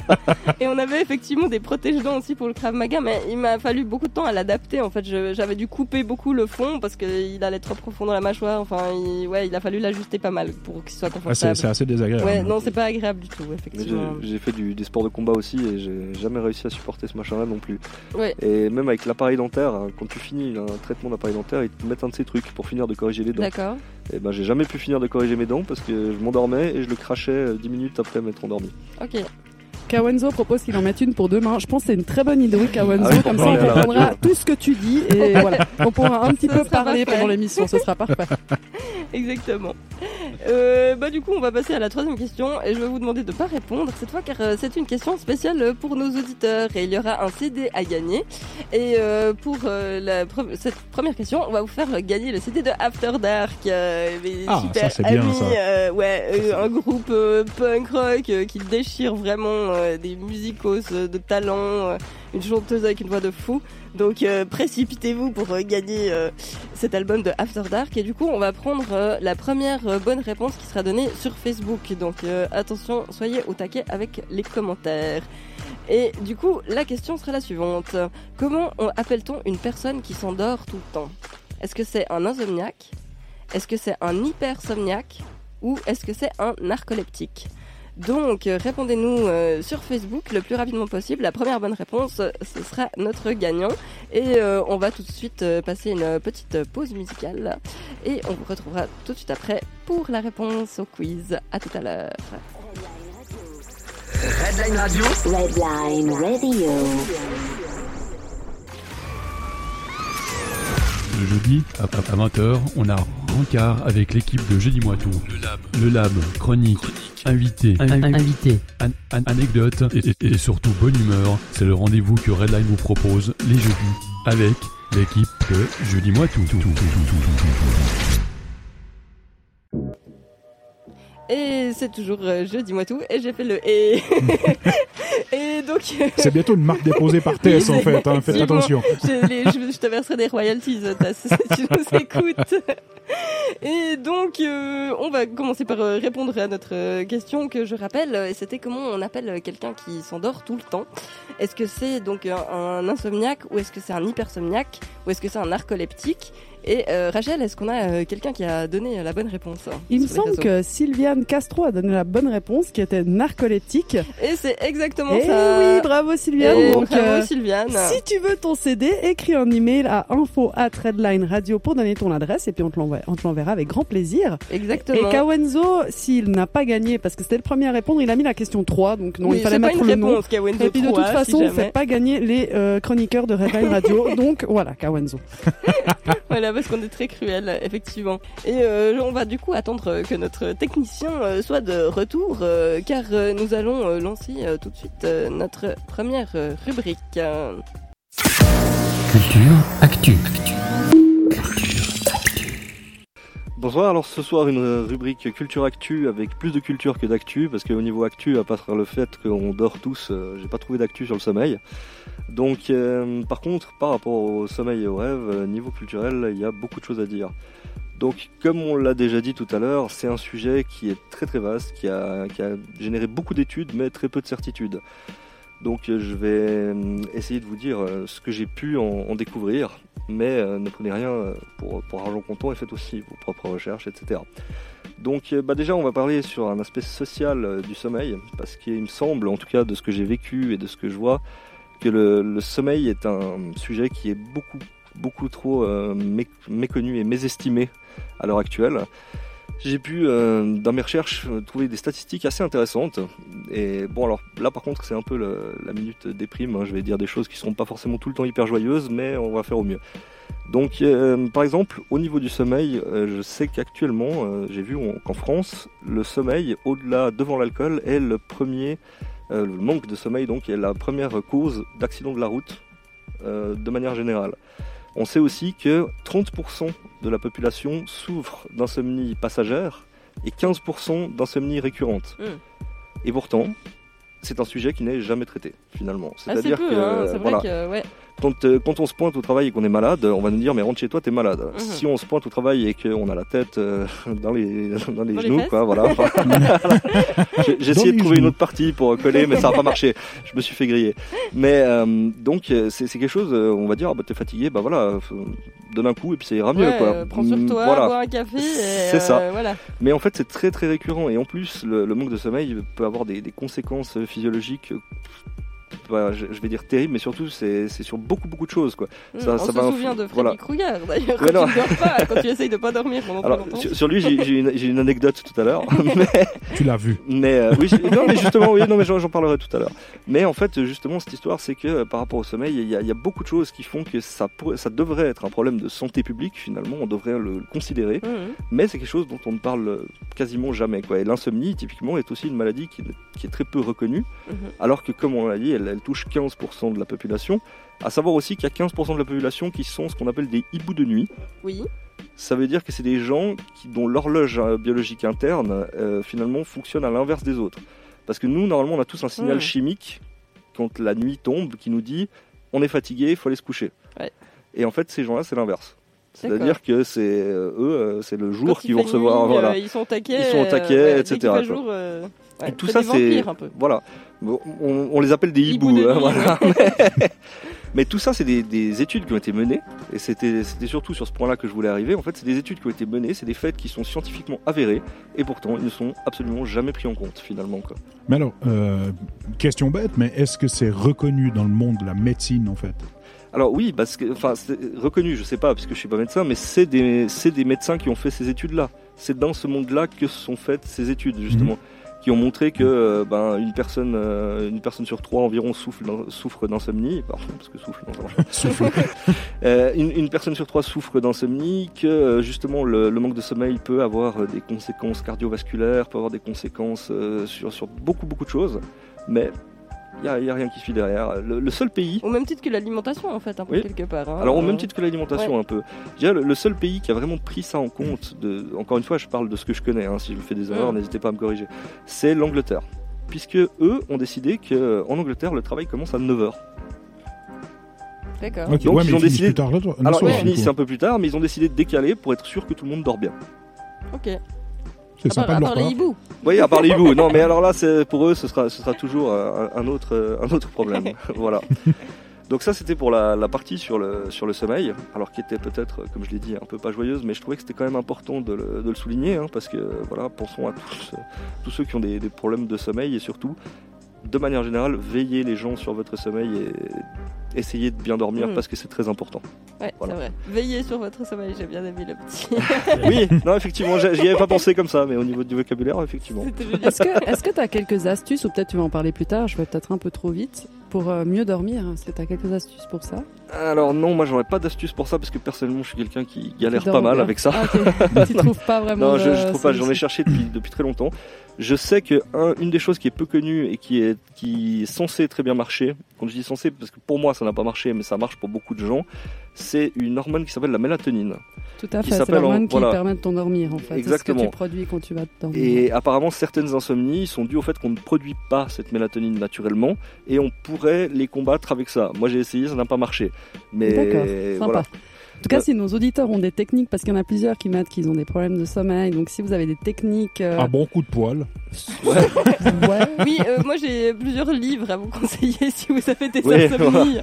Speaker 3: Et on avait effectivement des protège-dents aussi pour le Krav Maga, mais il m'a fallu beaucoup de temps à l'adapter. En fait, j'avais dû couper beaucoup le fond parce qu'il allait trop profond dans la mâchoire. Enfin, il, ouais, il a fallu l'ajuster pas mal pour qu'il soit
Speaker 6: Ah, c'est
Speaker 3: confortable.
Speaker 6: c'est assez désagréable.
Speaker 3: ouais, non, c'est pas agréable du tout, effectivement.
Speaker 7: j'ai- fait du, des sports de combat aussi et j'ai jamais réussi à supporter ce machin-là non plus.
Speaker 3: Ouais.
Speaker 7: Et même avec l'appareil dentaire, hein, quand tu finis un traitement d'appareil dentaire, ils te mettent un de ces trucs pour finir de corriger les dents.
Speaker 3: D'accord.
Speaker 7: Et ben j'ai jamais pu finir de corriger mes dents parce que je m'endormais et je le crachais euh, 10 minutes après m'être endormi.
Speaker 3: Ok.
Speaker 4: Kawenzo propose qu'il en mette une pour demain. Je pense que c'est une très bonne idée, Kawenzo.
Speaker 7: Ah
Speaker 4: Comme ça, on comprendra tout ce que tu dis et voilà. On pourra un petit
Speaker 3: Ce
Speaker 4: peu parler
Speaker 3: parfait.
Speaker 4: pendant l'émission. Ce sera parfait.
Speaker 3: Exactement. Euh, bah du coup, on va passer à la troisième question et je vais vous demander de pas répondre cette fois car euh, c'est une question spéciale pour nos auditeurs et il y aura un CD à gagner. Et euh, pour euh, la pre- cette première question, on va vous faire gagner le CD de After Dark, euh,
Speaker 6: Ah,
Speaker 3: super
Speaker 6: ça, c'est bien, ça.
Speaker 3: euh, ouais, euh, un groupe euh, punk rock euh, qui déchire vraiment euh, des musicos euh, de talent, euh, une chanteuse avec une voix de fou. Donc précipitez-vous pour gagner cet album de After Dark et du coup on va prendre la première bonne réponse qui sera donnée sur Facebook. Donc attention, soyez au taquet avec les commentaires. Et du coup la question sera la suivante. Comment on- appelle-t-on une personne qui s'endort tout le temps? Est-ce que c'est un insomniaque? Est-ce que c'est un hypersomniaque? Ou est-ce que c'est un narcoleptique? Donc, euh, répondez-nous euh, sur Facebook le plus rapidement possible. La première bonne réponse, euh, ce sera notre gagnant. Et euh, on va tout de suite euh, passer une petite pause musicale. Et on vous retrouvera tout de suite après pour la réponse au quiz. À tout à l'heure.
Speaker 2: Redline Radio.
Speaker 8: Redline Radio.
Speaker 1: Le jeudi, à à 20h, on a Rencard avec l'équipe de Jeudi Moi Tout. Le lab. Le lab, chronique, invité,
Speaker 9: invité.
Speaker 1: an- an- anecdote et, et- et surtout bonne humeur. C'est le rendez-vous que Redline vous propose les jeudis avec l'équipe de Jeudi Moi
Speaker 3: Et c'est toujours euh, je dis-moi tout. Et j'ai fait le et. et donc. euh,
Speaker 6: C'est bientôt une marque déposée par TS en fait. hein, Faites attention.
Speaker 3: je, les- je- je te verserai des royalties, Tass, si tu nous écoutes. Et donc, euh, on va commencer par euh, répondre à notre euh, question que je rappelle. euh, Et c'était comment on appelle euh, quelqu'un qui s'endort tout le temps. Est-ce que c'est donc un, un insomniaque ou est-ce que c'est un hypersomniaque ou est-ce que c'est un narcoleptique? Et euh, Rachel, est-ce qu'on a euh, quelqu'un qui a donné la bonne réponse hein,
Speaker 4: Il me semble que Sylviane Castro a donné la bonne réponse, qui était narcoleptique.
Speaker 3: Et c'est exactement
Speaker 4: Eh
Speaker 3: ça.
Speaker 4: oui, bravo Sylviane.
Speaker 3: Et
Speaker 4: Donc,
Speaker 3: bravo
Speaker 4: euh,
Speaker 3: Sylviane.
Speaker 4: Si tu veux ton CD, écris un email à info at redline radio pour donner ton adresse et puis on te on l'enverra avec grand plaisir.
Speaker 3: Exactement.
Speaker 4: Et Kawenzo, s'il n'a pas gagné, parce que c'était le premier à répondre, il a mis la question 3, donc non,
Speaker 3: Oui,
Speaker 4: il fallait
Speaker 3: c'est pas
Speaker 4: mettre
Speaker 3: une
Speaker 4: le
Speaker 3: réponse,
Speaker 4: Et puis de
Speaker 3: 3,
Speaker 4: toute
Speaker 3: si
Speaker 4: façon,
Speaker 3: jamais.
Speaker 4: faites pas gagner les euh, chroniqueurs de Redline Radio. donc voilà, Kawenzo.
Speaker 3: Voilà, parce qu'on est très cruel, effectivement. Et euh, on va du coup attendre euh, que notre technicien euh, soit de retour, car nous allons lancer tout de suite notre première rubrique.
Speaker 9: Culture Actu.
Speaker 7: Bonsoir, alors ce soir une rubrique culture actu avec plus de culture que d'actu parce qu'au niveau actu, à part le fait qu'on dort tous, euh, j'ai pas trouvé d'actu sur le sommeil. Donc euh, par contre, par rapport au sommeil et au rêve, euh, niveau culturel, il y a beaucoup de choses à dire. Donc comme on l'a déjà dit tout à l'heure, c'est un sujet qui est très très vaste, qui a, qui a généré beaucoup d'études mais très peu de certitudes. Donc euh, je vais euh, essayer de vous dire euh, ce que j'ai pu en, découvrir, mais ne prenez rien pour, argent comptant et faites aussi vos propres recherches, etc. Donc bah déjà on va parler sur un aspect social du sommeil, parce qu'il me semble, en tout cas de ce que j'ai vécu et de ce que je vois, que le, sommeil est un sujet qui est beaucoup beaucoup trop mé- méconnu et mésestimé à l'heure actuelle. J'ai pu, euh, dans mes recherches, euh, trouver des statistiques assez intéressantes. Et bon, alors là, par contre, c'est un peu la minute déprime. hein. Je vais dire des choses qui seront pas forcément tout le temps hyper joyeuses, mais on va faire au mieux. Donc, euh, par exemple, au niveau du sommeil, je sais qu'actuellement, j'ai vu qu'en France, le sommeil, au-delà devant l'alcool, est le premier, le manque de sommeil, donc, est la première cause d'accident de la route, de manière générale. On sait aussi que 30% de la population souffre d'insomnie passagère et 15% d'insomnie récurrente.
Speaker 3: Mm.
Speaker 7: Et pourtant, c'est un sujet qui n'est jamais traité, finalement. C'est-à-dire que,
Speaker 3: hein, c'est vrai
Speaker 7: voilà,
Speaker 3: que ouais.
Speaker 7: Quand, euh, quand on se pointe au travail et qu'on est malade, on va nous dire mais rentre chez toi, t'es malade.
Speaker 3: Mhm.
Speaker 7: Si on se pointe au travail et qu'on a la tête euh, dans les, dans les
Speaker 3: Dans
Speaker 7: genoux, quoi, voilà. Enfin, J'ai essayé de trouver une autre partie pour coller, mais ça n'a pas marché. Je me suis fait griller. Mais euh, donc euh, c'est quelque chose, euh, on va dire, ah, bah, t'es fatigué, bah voilà, euh, donne un coup et puis ça ira mieux,
Speaker 3: Ouais,
Speaker 7: quoi.
Speaker 3: euh, prends sur
Speaker 7: Mm,
Speaker 3: toi,
Speaker 7: voilà.
Speaker 3: bois un café.
Speaker 7: C'est
Speaker 3: euh,
Speaker 7: ça.
Speaker 3: Voilà.
Speaker 7: Mais en fait, c'est très très récurrent et en plus, le, le manque de sommeil peut avoir des, des conséquences euh, physiologiques. Je, je vais dire terribles, mais surtout c'est c'est sur beaucoup beaucoup de choses quoi. Ça-
Speaker 3: Mm,
Speaker 7: ça
Speaker 3: on se
Speaker 7: va inf-
Speaker 3: souvient de Freddy
Speaker 7: voilà.
Speaker 3: Krueger d'ailleurs quand
Speaker 7: non.
Speaker 3: tu ne dors pas, quand tu essayes de pas dormir pendant
Speaker 7: Alors
Speaker 3: trop longtemps.
Speaker 7: sur, sur lui, j'ai une, j'ai une anecdote tout à l'heure, mais,
Speaker 6: Tu l'as vu.
Speaker 7: mais euh, oui, non mais justement, oui, non mais j'en parlerai tout à l'heure. Mais en fait, justement, cette histoire, c'est que euh, par rapport au sommeil, il y, a, il y a beaucoup de choses qui font que ça ça devrait être un problème de santé publique finalement, on devrait le, le considérer.
Speaker 3: Mhm.
Speaker 7: mais c'est quelque chose dont on ne parle quasiment jamais. Quoi. Et l'insomnie, typiquement, est aussi une maladie qui, qui est très peu reconnue,
Speaker 3: Mhm.
Speaker 7: alors que, comme on l'a dit, elle, elle touche 15% de la population. À savoir aussi qu'il y a 15% de la population qui sont ce qu'on appelle des hiboux de nuit.
Speaker 3: Oui.
Speaker 7: Ça veut dire que c'est des gens qui, dont l'horloge euh, biologique interne, euh, finalement, fonctionne à l'inverse des autres. Parce que nous, normalement, on a tous un signal
Speaker 3: Mhm.
Speaker 7: chimique quand la nuit tombe qui nous dit on est fatigué, il faut aller se coucher.
Speaker 3: Ouais.
Speaker 7: Et en fait, ces gens-là, c'est l'inverse. C'est-à-dire que c'est euh, eux, c'est le jour qu'ils
Speaker 3: il
Speaker 7: vont recevoir.
Speaker 3: nuit,
Speaker 7: voilà.
Speaker 3: euh, ils sont au taquet.
Speaker 7: Ils sont
Speaker 3: euh, dès
Speaker 7: etc.,
Speaker 3: jour, ouais,
Speaker 7: Et tout ça, c'est voilà. On, on les appelle des
Speaker 3: Hiboux
Speaker 7: hein, voilà. Mais, mais tout ça, c'est des, des études qui ont été menées, et c'était surtout sur ce point-là que je voulais arriver. En fait, c'est des études qui ont été menées, c'est des faits qui sont scientifiquement avérés, et pourtant, ils ne sont absolument jamais pris en compte finalement. Quoi.
Speaker 6: Mais alors, euh, question bête, mais est-ce que c'est reconnu dans le monde de la médecine en fait?
Speaker 7: Alors oui, parce que, enfin, c'est reconnu, je sais pas, parce que je suis pas médecin, mais c'est des, c'est des médecins qui ont fait ces études-là. C'est dans ce monde-là que sont faites ces études, justement, qui ont montré que euh, ben, une personne, euh, une personne sur trois environ souffre, d'in- souffre d'insomnie. Pardon, parce que souffle, non.
Speaker 6: Souffle.
Speaker 7: Euh, une, une personne sur trois souffre d'insomnie, que justement le, le manque de sommeil peut avoir des conséquences cardiovasculaires, peut avoir des conséquences euh, sur, sur beaucoup beaucoup de choses, mais il n'y a, y a rien qui suit derrière. Le, le seul pays
Speaker 3: Au même titre que l'alimentation, en fait, un peu
Speaker 7: Oui.
Speaker 3: quelque part. hein.
Speaker 7: alors au
Speaker 3: Euh,
Speaker 7: même titre que l'alimentation un peu. Je dirais, le, le seul pays qui a vraiment pris ça en compte, de, encore une fois je parle de ce que je connais, hein, si je fais des erreurs
Speaker 3: Mm.
Speaker 7: n'hésitez pas à me corriger, c'est l'Angleterre. Puisque eux ont décidé qu'en Angleterre le travail commence à 9h.
Speaker 3: D'accord.
Speaker 7: Donc,
Speaker 6: ouais,
Speaker 7: ils
Speaker 6: mais
Speaker 7: ont décidé-
Speaker 6: plus tard le,
Speaker 7: Alors
Speaker 6: soir,
Speaker 7: ils finissent un peu plus tard mais ils ont décidé de décaler pour être sûr que tout le monde dort bien.
Speaker 3: Ok.
Speaker 6: C'est
Speaker 3: À part,
Speaker 6: sympa
Speaker 3: à
Speaker 6: de leur
Speaker 3: part les
Speaker 6: part.
Speaker 3: hiboux.
Speaker 7: Oui, à part les hiboux. Non, mais alors là, pour eux, ce sera, ce sera toujours euh, un, un autre, euh, un autre problème. voilà. Donc ça, c'était pour la, la partie sur le, sur le sommeil, alors qui était peut-être, euh, comme je l'ai dit, un peu pas joyeuse, mais je trouvais que c'était quand même important de le, de le souligner, hein, parce que voilà, pensons à tous, tous ceux qui ont des, des problèmes de sommeil et surtout, de manière générale, veillez les gens sur votre sommeil et essayez de bien dormir
Speaker 3: Mm.
Speaker 7: parce que c'est très important.
Speaker 3: Ouais,
Speaker 7: Voilà.
Speaker 3: c'est vrai. Veillez sur votre sommeil, j'ai bien aimé le petit.
Speaker 7: oui, non, effectivement, j'y avais pas pensé comme ça, mais au niveau du vocabulaire, effectivement.
Speaker 4: Est-ce que est-ce que tu as quelques astuces, ou peut-être tu vas en parler plus tard, je vais peut-être un peu trop vite, pour euh, mieux dormir Est-ce que tu as quelques astuces pour ça?
Speaker 7: Alors non, moi j'aurais pas d'astuce pour ça parce que personnellement je suis quelqu'un qui galère pas mal
Speaker 4: bien
Speaker 7: avec ça.
Speaker 4: Ah, ok. tu trouves pas vraiment
Speaker 7: Non,
Speaker 4: de
Speaker 7: je, je trouve pas. J'en ai cherché depuis, depuis très longtemps. Je sais que un- une des choses qui est peu connue et qui est, qui est censée très bien marcher, quand je dis censée, parce que pour moi ça n'a pas marché, mais ça marche pour beaucoup de gens, c'est une hormone qui s'appelle la mélatonine.
Speaker 4: Tout à fait, c'est l'hormone qui
Speaker 7: voilà.
Speaker 4: permet de t'endormir en fait. C'est ce
Speaker 7: Exactement.
Speaker 4: que tu produis quand tu vas te dormir.
Speaker 7: Et apparemment certaines insomnies sont dues au fait qu'on ne produit pas cette mélatonine naturellement et on pourrait les combattre avec ça. Moi j'ai essayé, ça n'a pas marché. Mais
Speaker 4: D'accord, sympa.
Speaker 7: voilà.
Speaker 4: En tout cas, si nos auditeurs ont des techniques, parce qu'il y en a plusieurs qui mettent qu'ils ont des problèmes de sommeil, donc si vous avez des techniques, euh,
Speaker 6: Un bon coup de poil.
Speaker 4: ouais,
Speaker 3: Oui, euh, moi j'ai plusieurs livres à vous conseiller si vous avez des
Speaker 7: Ouais,
Speaker 3: insomnies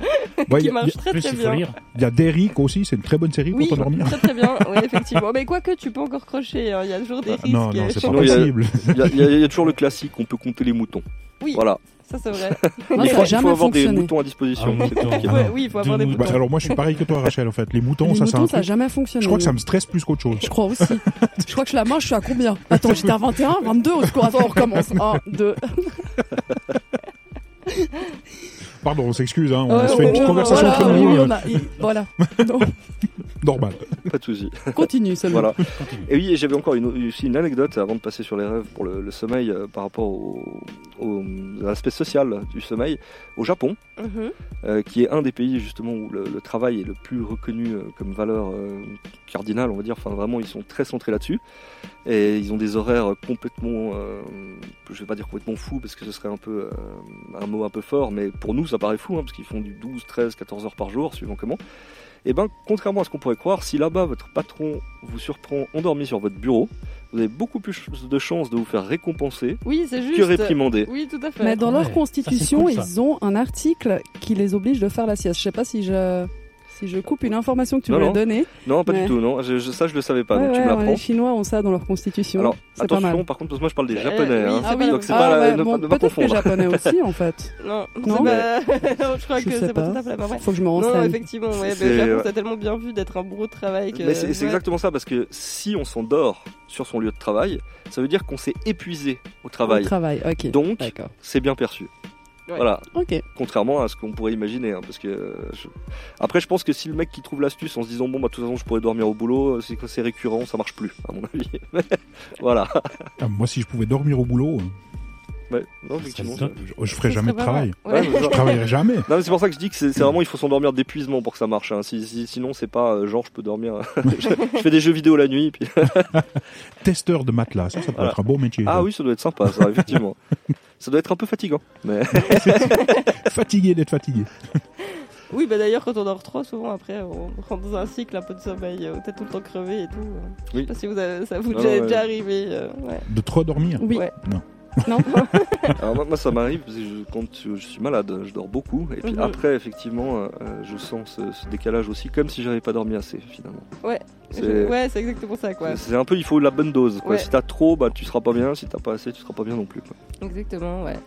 Speaker 6: Ouais,
Speaker 3: qui marchent très
Speaker 5: Plus,
Speaker 3: très bien.
Speaker 6: Il y a Derrick aussi, c'est une très bonne série
Speaker 3: Oui,
Speaker 6: pour t'endormir.
Speaker 3: très très bien, oui, effectivement. Mais quoique, tu peux encore crocher, hein, il y a toujours des
Speaker 6: Ah,
Speaker 3: risques.
Speaker 6: non, non, c'est pas possible.
Speaker 7: Y, y il y a toujours le classique, on peut compter les moutons.
Speaker 3: Oui,
Speaker 7: Voilà.
Speaker 3: Ça c'est vrai.
Speaker 4: Moi,
Speaker 7: il
Speaker 4: ça
Speaker 7: faut,
Speaker 4: a
Speaker 7: il faut
Speaker 4: jamais
Speaker 7: avoir des moutons à disposition.
Speaker 5: Ah.
Speaker 3: Ouais, oui, il faut avoir des
Speaker 5: Deux
Speaker 3: boutons.
Speaker 6: Bah, alors moi je suis pareil que toi Rachel en fait. Les moutons,
Speaker 4: Les
Speaker 6: ça
Speaker 4: moutons, ça a
Speaker 6: truc-
Speaker 4: jamais fonctionné.
Speaker 6: Je crois que ça me stresse plus qu'autre chose.
Speaker 4: Je crois aussi. je crois que je suis la main, je suis à combien? Attends, j'étais à 21, 22 au secours. Attends, on recommence. 1, 2.
Speaker 6: Pardon, on s'excuse, hein, on se fait une petite conversation
Speaker 4: voilà,
Speaker 6: entre
Speaker 4: oui,
Speaker 6: nous.
Speaker 4: oui,
Speaker 6: euh,
Speaker 4: a- Voilà.
Speaker 6: Normal.
Speaker 7: Pas de souci.
Speaker 4: continue seulement.
Speaker 7: Voilà. Et oui, j'avais encore une, aussi une anecdote avant de passer sur les rêves pour le, le sommeil euh, par rapport au, au- à l'aspect social du sommeil. Au Japon,
Speaker 3: Mhm.
Speaker 7: euh, qui est un des pays justement où le, le travail est le plus reconnu euh, comme valeur euh, cardinale, on va dire. Enfin, vraiment, ils sont très centrés là-dessus. Et ils ont des horaires complètement, euh, je vais pas dire complètement fous parce que ce serait un peu euh, un mot un peu fort, mais pour nous ça paraît fou hein, parce qu'ils font du 12, 13, 14 heures par jour, suivant comment. Et ben, contrairement à ce qu'on pourrait croire, si là-bas votre patron vous surprend endormi sur votre bureau, vous avez beaucoup plus de chances de vous faire récompenser
Speaker 3: Oui, c'est juste.
Speaker 7: que réprimander.
Speaker 3: Oui, tout à fait.
Speaker 4: Mais dans leur constitution,
Speaker 5: ça, cool,
Speaker 4: ils ont un article qui les oblige de faire la sieste. Je sais pas si je, si je coupe une information que tu
Speaker 7: Non,
Speaker 4: voulais
Speaker 7: non.
Speaker 4: donner.
Speaker 7: Non, pas du tout, non. Je, je- ça, je le savais pas,
Speaker 4: Ouais,
Speaker 7: donc tu
Speaker 4: ouais,
Speaker 7: me l'apprends.
Speaker 4: les Chinois ont ça dans leur constitution.
Speaker 7: Alors,
Speaker 4: pas
Speaker 7: attention,
Speaker 4: mal.
Speaker 7: par contre, parce que moi je parle des
Speaker 3: Euh,
Speaker 7: japonais.
Speaker 3: oui,
Speaker 7: hein.
Speaker 3: ah oui,
Speaker 7: donc c'est
Speaker 4: Ah
Speaker 7: pas, la-
Speaker 4: ouais,
Speaker 7: ne,
Speaker 4: bon,
Speaker 7: pas- ne pas
Speaker 4: peut-être les japonais aussi, en fait.
Speaker 3: Non,
Speaker 4: Non,
Speaker 3: pas... non, je crois
Speaker 4: Je
Speaker 3: que c'est pas. tout à fait la même.
Speaker 4: Faut que je me
Speaker 3: Non,
Speaker 4: renseigne.
Speaker 3: effectivement, ouais,
Speaker 7: C'est-
Speaker 3: mais Japon, c'est tellement bien vu d'être un bourreau de travail que.
Speaker 7: Mais c'est exactement ça, parce que si on s'endort sur son lieu de travail, ça veut dire qu'on s'est épuisé au
Speaker 4: Au
Speaker 7: travail.
Speaker 4: travail, ok.
Speaker 7: Donc, c'est bien perçu.
Speaker 3: Ouais.
Speaker 7: Voilà, contrairement à ce qu'on pourrait imaginer. hein, parce que euh, je- Après, je pense que si le mec qui trouve l'astuce en se disant, bon, bah, de toute façon, je pourrais dormir au boulot, euh, c'est que c'est récurrent, ça marche plus, à mon avis. voilà.
Speaker 6: Ah, moi si je pouvais dormir au boulot,
Speaker 7: Ouais, non, effectivement. ça-
Speaker 6: je, je ferais
Speaker 3: Ce
Speaker 6: jamais de travail.
Speaker 7: Ouais,
Speaker 6: Je travaillerais jamais.
Speaker 7: Non, mais c'est pour ça que je dis que c'est c'est vraiment il faut s'endormir d'épuisement pour que ça marche. hein. Si, si- sinon, c'est pas euh, genre je peux dormir. je, je fais des jeux vidéo la nuit. Puis...
Speaker 6: Testeur de matelas, ça, ça peut
Speaker 7: Voilà.
Speaker 6: être un beau métier.
Speaker 7: Ah
Speaker 6: ça.
Speaker 7: oui, ça doit être sympa, ça, effectivement. Ça doit être un peu fatigant. Mais
Speaker 6: Fatigué d'être fatigué.
Speaker 3: Oui, bah d'ailleurs, quand on dort trop, souvent après, on rentre dans un cycle un peu de sommeil, euh, t'es tout le temps crevé et tout. euh. Je
Speaker 7: Oui.
Speaker 3: sais pas si vous avez- ça vous
Speaker 7: Non,
Speaker 3: est
Speaker 7: ouais.
Speaker 3: déjà arrivé. euh, ouais.
Speaker 6: De trop dormir.
Speaker 4: Oui.
Speaker 3: Ouais.
Speaker 6: Non.
Speaker 4: Non
Speaker 7: alors, moi, moi, ça m'arrive parce que je- quand je, je suis malade, je dors beaucoup. Et puis
Speaker 3: Mhm.
Speaker 7: après, effectivement, euh, euh, je sens ce, ce décalage aussi, comme si j'avais pas dormi assez finalement.
Speaker 3: Ouais.
Speaker 7: C'est-
Speaker 3: Je- Ouais, c'est exactement ça, quoi.
Speaker 7: C'est un peu, il faut la bonne dose. Quoi.
Speaker 3: Ouais.
Speaker 7: Si t'as trop, bah tu seras pas bien. Si t'as pas assez, tu seras pas bien non plus. Quoi.
Speaker 3: Exactement, ouais.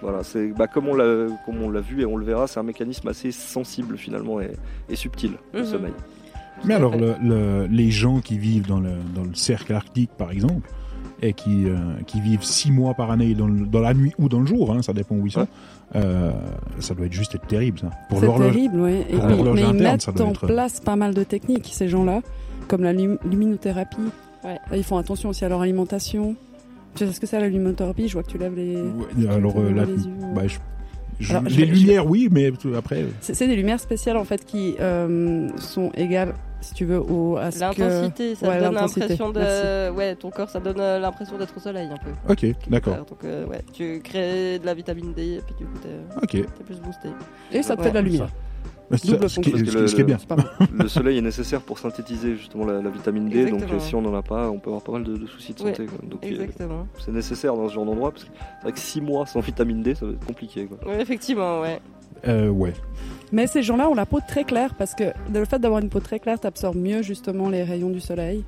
Speaker 7: Voilà, c'est bah, comme on l'a comme on l'a vu et on le verra, c'est un mécanisme assez sensible finalement et, et subtil le
Speaker 3: Mhm.
Speaker 7: sommeil.
Speaker 6: Mais alors,
Speaker 3: fait.
Speaker 6: le, le- les gens qui vivent dans le, dans le cercle arctique, par exemple, et qui, euh, qui vivent six mois par année dans, le- dans la nuit ou dans le jour, hein, ça dépend où ils sont,
Speaker 7: Ouais.
Speaker 6: euh, ça doit être juste être terrible, ça. Pour
Speaker 4: C'est terrible, oui. Et puis- mais ils mettent en
Speaker 6: être-
Speaker 4: place pas mal de techniques, ces gens-là, comme la lum- luminothérapie.
Speaker 3: Ouais.
Speaker 4: Ils font attention aussi à leur alimentation. Tu sais ce que c'est la luminothérapie? Je vois que tu lèves les.
Speaker 6: Ouais, alors, euh,
Speaker 4: les yeux.
Speaker 6: bah, je- je-
Speaker 4: Alors, je
Speaker 6: les
Speaker 4: vais- je
Speaker 6: lumières, oui, mais après, euh,
Speaker 4: C'est c'est des lumières spéciales en fait qui euh, sont égales, si tu veux, au, à ce que.
Speaker 3: L'intensité, ça
Speaker 4: Ouais,
Speaker 3: donne l'impression de.
Speaker 4: Merci.
Speaker 3: Ouais, ton corps, ça donne euh, l'impression d'être au soleil un peu.
Speaker 6: ok, d'accord,
Speaker 3: Donc, euh, ouais, tu crées de la vitamine D et puis du coup, t'es plus boosté.
Speaker 4: Et ça te
Speaker 3: Ouais.
Speaker 4: fait de la lumière.
Speaker 6: Ça,
Speaker 4: Double
Speaker 6: ce, qui,
Speaker 7: fonction.
Speaker 6: ce qui- ce qui est bien.
Speaker 4: C'est pas mal.
Speaker 7: le soleil est nécessaire pour synthétiser justement la, la vitamine D, donc
Speaker 3: Exactement.
Speaker 7: euh, si on n'en a pas, on peut avoir pas mal de, de soucis de
Speaker 3: Ouais,
Speaker 7: santé. quoi. Donc euh,
Speaker 3: Exactement.
Speaker 7: c'est nécessaire dans ce genre d'endroit parce que c'est vrai que 6 mois sans vitamine D, ça va être compliqué. Quoi.
Speaker 3: Ouais, effectivement, ouais.
Speaker 6: Euh, ouais.
Speaker 4: Mais ces gens-là ont la peau très claire parce que le fait d'avoir une peau très claire, t'absorbes mieux justement les rayons du soleil.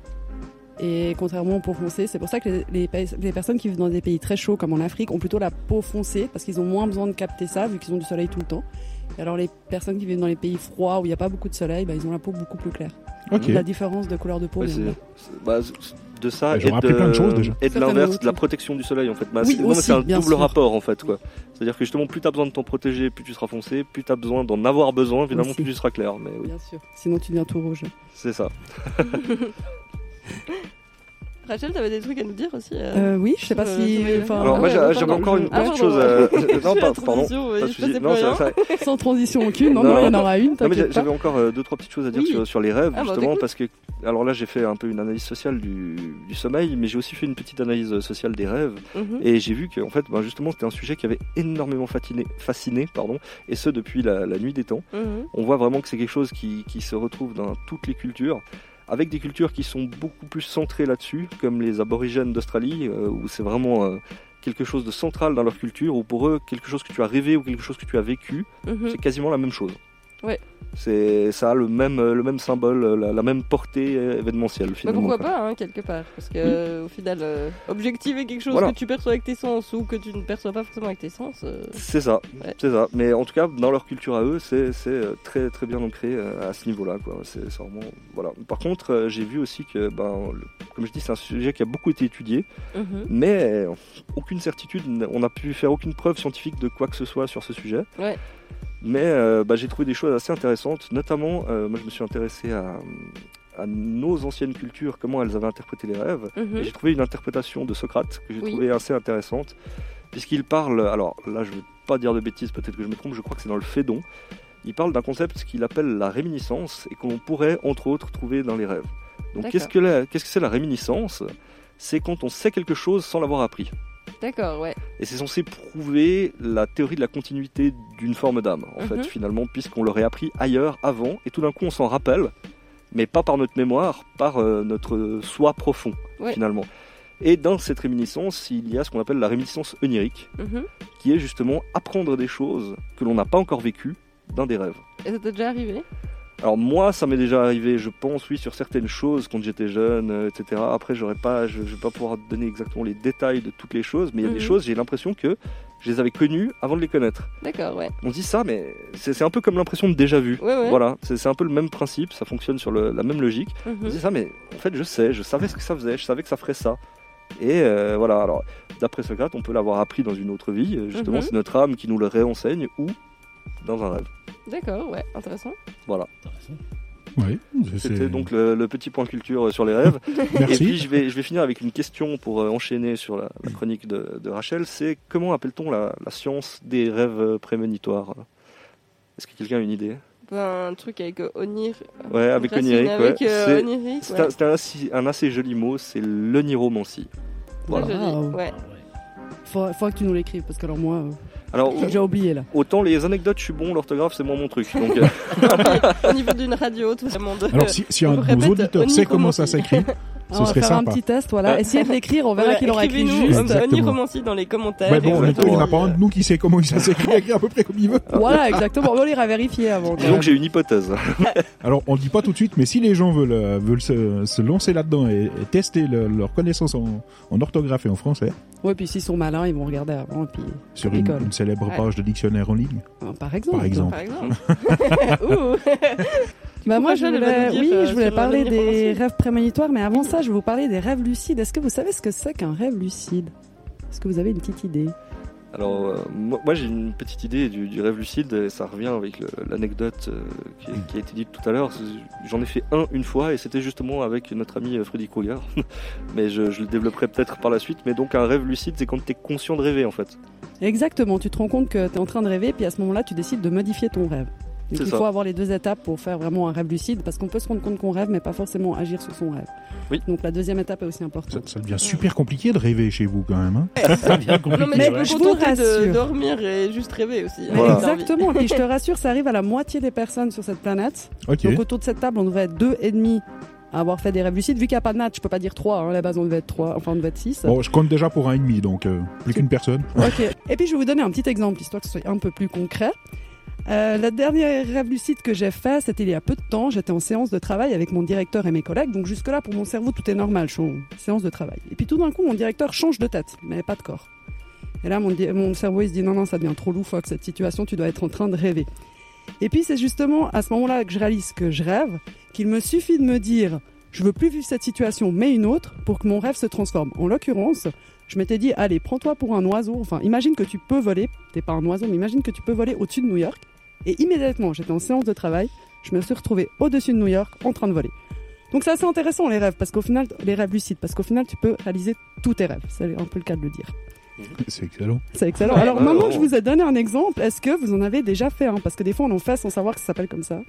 Speaker 4: Et contrairement aux peaux foncées, c'est pour ça que les, les pays- les personnes qui vivent dans des pays très chauds comme en Afrique ont plutôt la peau foncée parce qu'ils ont moins besoin de capter ça vu qu'ils ont du soleil tout le temps. Et alors les personnes qui vivent dans les pays froids où il n'y a pas beaucoup de soleil, bah, ils ont la peau beaucoup plus claire. La différence de couleur de peau.
Speaker 7: Ouais, c'est- bah, de ça et de,
Speaker 6: appris plein de choses, déjà.
Speaker 7: et de l'inverse, de la protection du soleil en fait. Bah,
Speaker 4: Oui,
Speaker 7: c'est un double
Speaker 4: sûr.
Speaker 7: rapport en fait. quoi. C'est-à-dire que justement, plus tu as besoin de t'en protéger, plus tu seras foncé, plus tu as besoin d'en avoir besoin, évidemment,
Speaker 4: Aussi.
Speaker 7: plus tu seras clair. Mais oui,
Speaker 4: Bien sûr. Sinon tu deviens tout rouge.
Speaker 7: c'est ça.
Speaker 3: Rachel, t'avais des trucs à nous dire aussi euh,
Speaker 4: Euh, oui, je sais pas
Speaker 3: Euh,
Speaker 4: si. enfin,
Speaker 7: Alors, moi,
Speaker 3: ouais,
Speaker 7: j'avais encore une
Speaker 3: Ah,
Speaker 7: petite chose. à-
Speaker 3: Je
Speaker 7: Non, pas, pardon. Pas Non, ça- ça-
Speaker 4: Sans transition aucune. Non, il y en aura une.
Speaker 7: J'avais encore euh, deux trois petites choses à dire
Speaker 3: Oui.
Speaker 7: sur, sur les rêves
Speaker 3: Ah, bah,
Speaker 7: justement parce que alors là j'ai fait un peu une analyse sociale du, du sommeil mais j'ai aussi fait une petite analyse sociale des rêves
Speaker 3: Mhm.
Speaker 7: et j'ai vu que en fait ben, justement c'était un sujet qui avait énormément fasciné, fasciné pardon et ce depuis la, la nuit des temps
Speaker 3: Mhm.
Speaker 7: on voit vraiment que c'est quelque chose qui, qui se retrouve dans toutes les cultures avec des cultures qui sont beaucoup plus centrées là-dessus comme les aborigènes d'Australie euh, où c'est vraiment euh, quelque chose de central dans leur culture où pour eux quelque chose que tu as rêvé ou quelque chose que tu as vécu
Speaker 3: Mhm.
Speaker 7: c'est quasiment la même chose.
Speaker 3: Ouais.
Speaker 7: C'est ça a le même le même symbole, la, la même portée événementielle
Speaker 3: Bah,
Speaker 7: finalement.
Speaker 3: pourquoi
Speaker 7: quoi.
Speaker 3: pas, hein, quelque part. Parce que, euh, au final, euh, objectiver quelque chose
Speaker 7: Voilà.
Speaker 3: que tu perçois avec tes sens ou que tu ne perçois pas forcément avec tes sens. euh,
Speaker 7: C'est ça,
Speaker 3: Ouais.
Speaker 7: c'est ça. Mais en tout cas, dans leur culture à eux, c'est c'est, euh, très très bien ancré à ce niveau-là. C'est vraiment voilà. Par contre, j'ai vu aussi que, ben, le- comme je dis, c'est un sujet qui a beaucoup été étudié,
Speaker 3: mhm.
Speaker 7: mais aucune certitude. On n'a pu faire aucune preuve scientifique de quoi que ce soit sur ce sujet.
Speaker 3: Ouais.
Speaker 7: Mais euh, bah, j'ai trouvé des choses assez intéressantes, notamment, euh, moi je me suis intéressé à, à nos anciennes cultures, comment elles avaient interprété les rêves.
Speaker 3: Mhm.
Speaker 7: Et j'ai trouvé une interprétation de Socrate que j'ai
Speaker 3: Oui.
Speaker 7: trouvée assez intéressante, puisqu'il parle, alors là je ne veux pas dire de bêtises, peut-être que je me trompe, je crois que c'est dans le Phédon, il parle d'un concept qu'il appelle la réminiscence et qu'on pourrait entre autres trouver dans les rêves. Donc que, qu'est-ce que c'est la réminiscence? C'est quand on sait quelque chose sans l'avoir appris.
Speaker 3: D'accord, ouais.
Speaker 7: Et c'est censé prouver la théorie de la continuité d'une forme d'âme, en
Speaker 3: Mhm.
Speaker 7: fait, finalement, puisqu'on l'aurait appris ailleurs, avant, et tout d'un coup on s'en rappelle, mais pas par notre mémoire, par euh, notre soi profond,
Speaker 3: Ouais.
Speaker 7: finalement. Et dans cette réminiscence, il y a ce qu'on appelle la réminiscence onirique,
Speaker 3: Mhm.
Speaker 7: qui est justement apprendre des choses que l'on n'a pas encore vécues dans des rêves.
Speaker 3: Et ça t'est déjà arrivé?
Speaker 7: Alors moi, ça m'est déjà arrivé, je pense, oui, sur certaines choses quand j'étais jeune, euh, etc. Après, j'aurais pas, je, je vais pas pouvoir donner exactement les détails de toutes les choses, mais il y a des
Speaker 3: Mhm.
Speaker 7: choses, j'ai l'impression que je les avais connues avant de les connaître.
Speaker 3: D'accord, ouais.
Speaker 7: On dit ça, mais c'est un peu comme l'impression de déjà vu.
Speaker 3: Ouais, ouais.
Speaker 7: Voilà, c'est un peu le même principe, ça fonctionne sur le- la même logique. On
Speaker 3: Mhm.
Speaker 7: dit ça, mais en fait, je sais, je savais ce que ça faisait, je savais que ça ferait ça. Et euh, voilà, alors, d'après Socrate, on peut l'avoir appris dans une autre vie, euh, justement,
Speaker 3: Mhm.
Speaker 7: c'est notre âme qui nous le réenseigne, ou dans un rêve.
Speaker 3: D'accord, ouais, intéressant.
Speaker 7: Voilà.
Speaker 6: Oui,
Speaker 7: C'était donc le, le petit point culture euh, sur les rêves. Et
Speaker 6: Merci.
Speaker 7: puis je vais, je vais finir avec une question pour euh, enchaîner sur la, la chronique de, de Rachel. C'est comment appelle-t-on la, la science des rêves euh, prémonitoires? Est-ce que quelqu'un a une idée?
Speaker 3: Ben, un truc avec euh, Onir.
Speaker 7: Ouais, avec onirique.
Speaker 3: Avec euh,
Speaker 7: C'est-
Speaker 3: onirique,
Speaker 7: C'est
Speaker 3: ouais.
Speaker 7: un, assez, un assez joli mot, c'est l'oniromancie. Voilà.
Speaker 4: Wow.
Speaker 3: ouais.
Speaker 4: Faudra, faudra que tu nous l'écrives parce que alors moi, euh,
Speaker 7: Alors,
Speaker 4: j'ai déjà oublié là.
Speaker 7: autant les anecdotes, je suis bon, l'orthographe, c'est moins mon truc. Donc, euh,
Speaker 3: Au niveau d'une radio, tout le monde.
Speaker 6: Alors, si, si un de nos auditeurs sait comment ça s'écrit, ce
Speaker 4: on va faire
Speaker 6: sympa.
Speaker 4: un petit test, voilà. Essayez de l'écrire, on verra
Speaker 3: Voilà,
Speaker 4: qu'il aura écrit
Speaker 3: écrivez-nous,
Speaker 4: juste.
Speaker 3: euh,
Speaker 6: Exactement.
Speaker 3: Oniromancie dans les commentaires.
Speaker 6: Ouais, bon, il n'y en a pas un de nous qui sait comment ça s'écrit, écrit à peu près comme il veut.
Speaker 4: Voilà, exactement. On ira vérifier avant.
Speaker 7: que j'ai une hypothèse.
Speaker 6: Alors, on dit pas tout de suite, mais si les gens veulent, euh, veulent se, se lancer là-dedans et, et tester le- leur connaissance en, en orthographe et en français,
Speaker 4: Ouais, puis s'ils sont malins, ils vont regarder avant. Et puis,
Speaker 6: sur une, célèbre
Speaker 3: Ouais.
Speaker 6: page de dictionnaire en ligne,
Speaker 4: euh, par exemple.
Speaker 6: par exemple.
Speaker 3: Par exemple.
Speaker 4: Bah moi, je
Speaker 3: Rachel, elle va
Speaker 4: voulais, oui,
Speaker 3: euh,
Speaker 4: je voulais parler des rêves prémonitoires, mais avant ça, je vais vous parler des rêves lucides. Est-ce que vous savez ce que c'est qu'un rêve lucide? Est-ce que vous avez une petite idée?
Speaker 7: Alors, euh, moi, moi, j'ai une petite idée du, du rêve lucide, et ça revient avec l'anecdote euh, qui, qui a été dite tout à l'heure. J'en ai fait un une fois, et c'était justement avec notre ami euh, Freddy Krueger. mais je, je le développerai peut-être par la suite. Mais donc, un rêve lucide, c'est quand tu es conscient de rêver, en fait.
Speaker 4: Exactement, tu te rends compte que tu es en train de rêver, puis à ce moment-là, tu décides de modifier ton rêve. Donc il
Speaker 7: ça.
Speaker 4: faut avoir les deux étapes pour faire vraiment un rêve lucide, parce qu'on peut se rendre compte qu'on rêve, mais pas forcément agir sur son rêve.
Speaker 7: Oui.
Speaker 4: Donc la deuxième étape est aussi importante.
Speaker 6: ça devient super compliqué de rêver chez vous quand même. Hein
Speaker 5: Ça devient compliqué.
Speaker 3: Non, mais,
Speaker 4: je
Speaker 3: te
Speaker 4: vous
Speaker 3: contenter de
Speaker 4: rassure.
Speaker 3: dormir et juste rêver aussi. hein,
Speaker 7: Voilà.
Speaker 4: Exactement, et puis je te rassure, ça arrive à la moitié des personnes sur cette planète.
Speaker 6: ok.
Speaker 4: Donc autour de cette table, on devrait être deux et demi à avoir fait des rêves lucides. Vu qu'il n'y a pas de natte, je peux pas dire trois. Hein. À la base, on devait être trois, enfin on devait être six.
Speaker 6: Bon, je compte déjà pour un et demi, donc euh, plus qu'une personne.
Speaker 4: Ok. Et puis je vais vous donner un petit exemple, histoire que ce soit un peu plus concret. Euh, la dernière rêve lucide que j'ai fait, c'était il y a peu de temps. J'étais en séance de travail avec mon directeur et mes collègues. Donc jusque-là, pour mon cerveau, tout est normal. Je suis en séance de travail. Et puis tout d'un coup, mon directeur change de tête, mais pas de corps. Et là, mon, mon cerveau, il se dit non, non, ça devient trop loufoque cette situation. Tu dois être en train de rêver. Et puis c'est justement à ce moment-là que je réalise que je rêve, qu'il me suffit de me dire je veux plus vivre cette situation, mais une autre, pour que mon rêve se transforme. En l'occurrence, je m'étais dit, allez, prends-toi pour un oiseau. Enfin, imagine que tu peux voler. T'es pas un oiseau, mais imagine que tu peux voler au-dessus de New York. Et immédiatement, j'étais en séance de travail. Je me suis retrouvée au-dessus de New York en train de voler. Donc c'est assez intéressant les rêves, parce qu'au final, les rêves lucides, parce qu'au final, tu peux réaliser tous tes rêves. C'est un peu le cas de le dire.
Speaker 6: C'est excellent.
Speaker 4: C'est excellent. Alors maintenant que je vous ai donné un exemple, est-ce que vous en avez déjà fait un? Parce que des fois, on en fait sans savoir que ça s'appelle comme ça.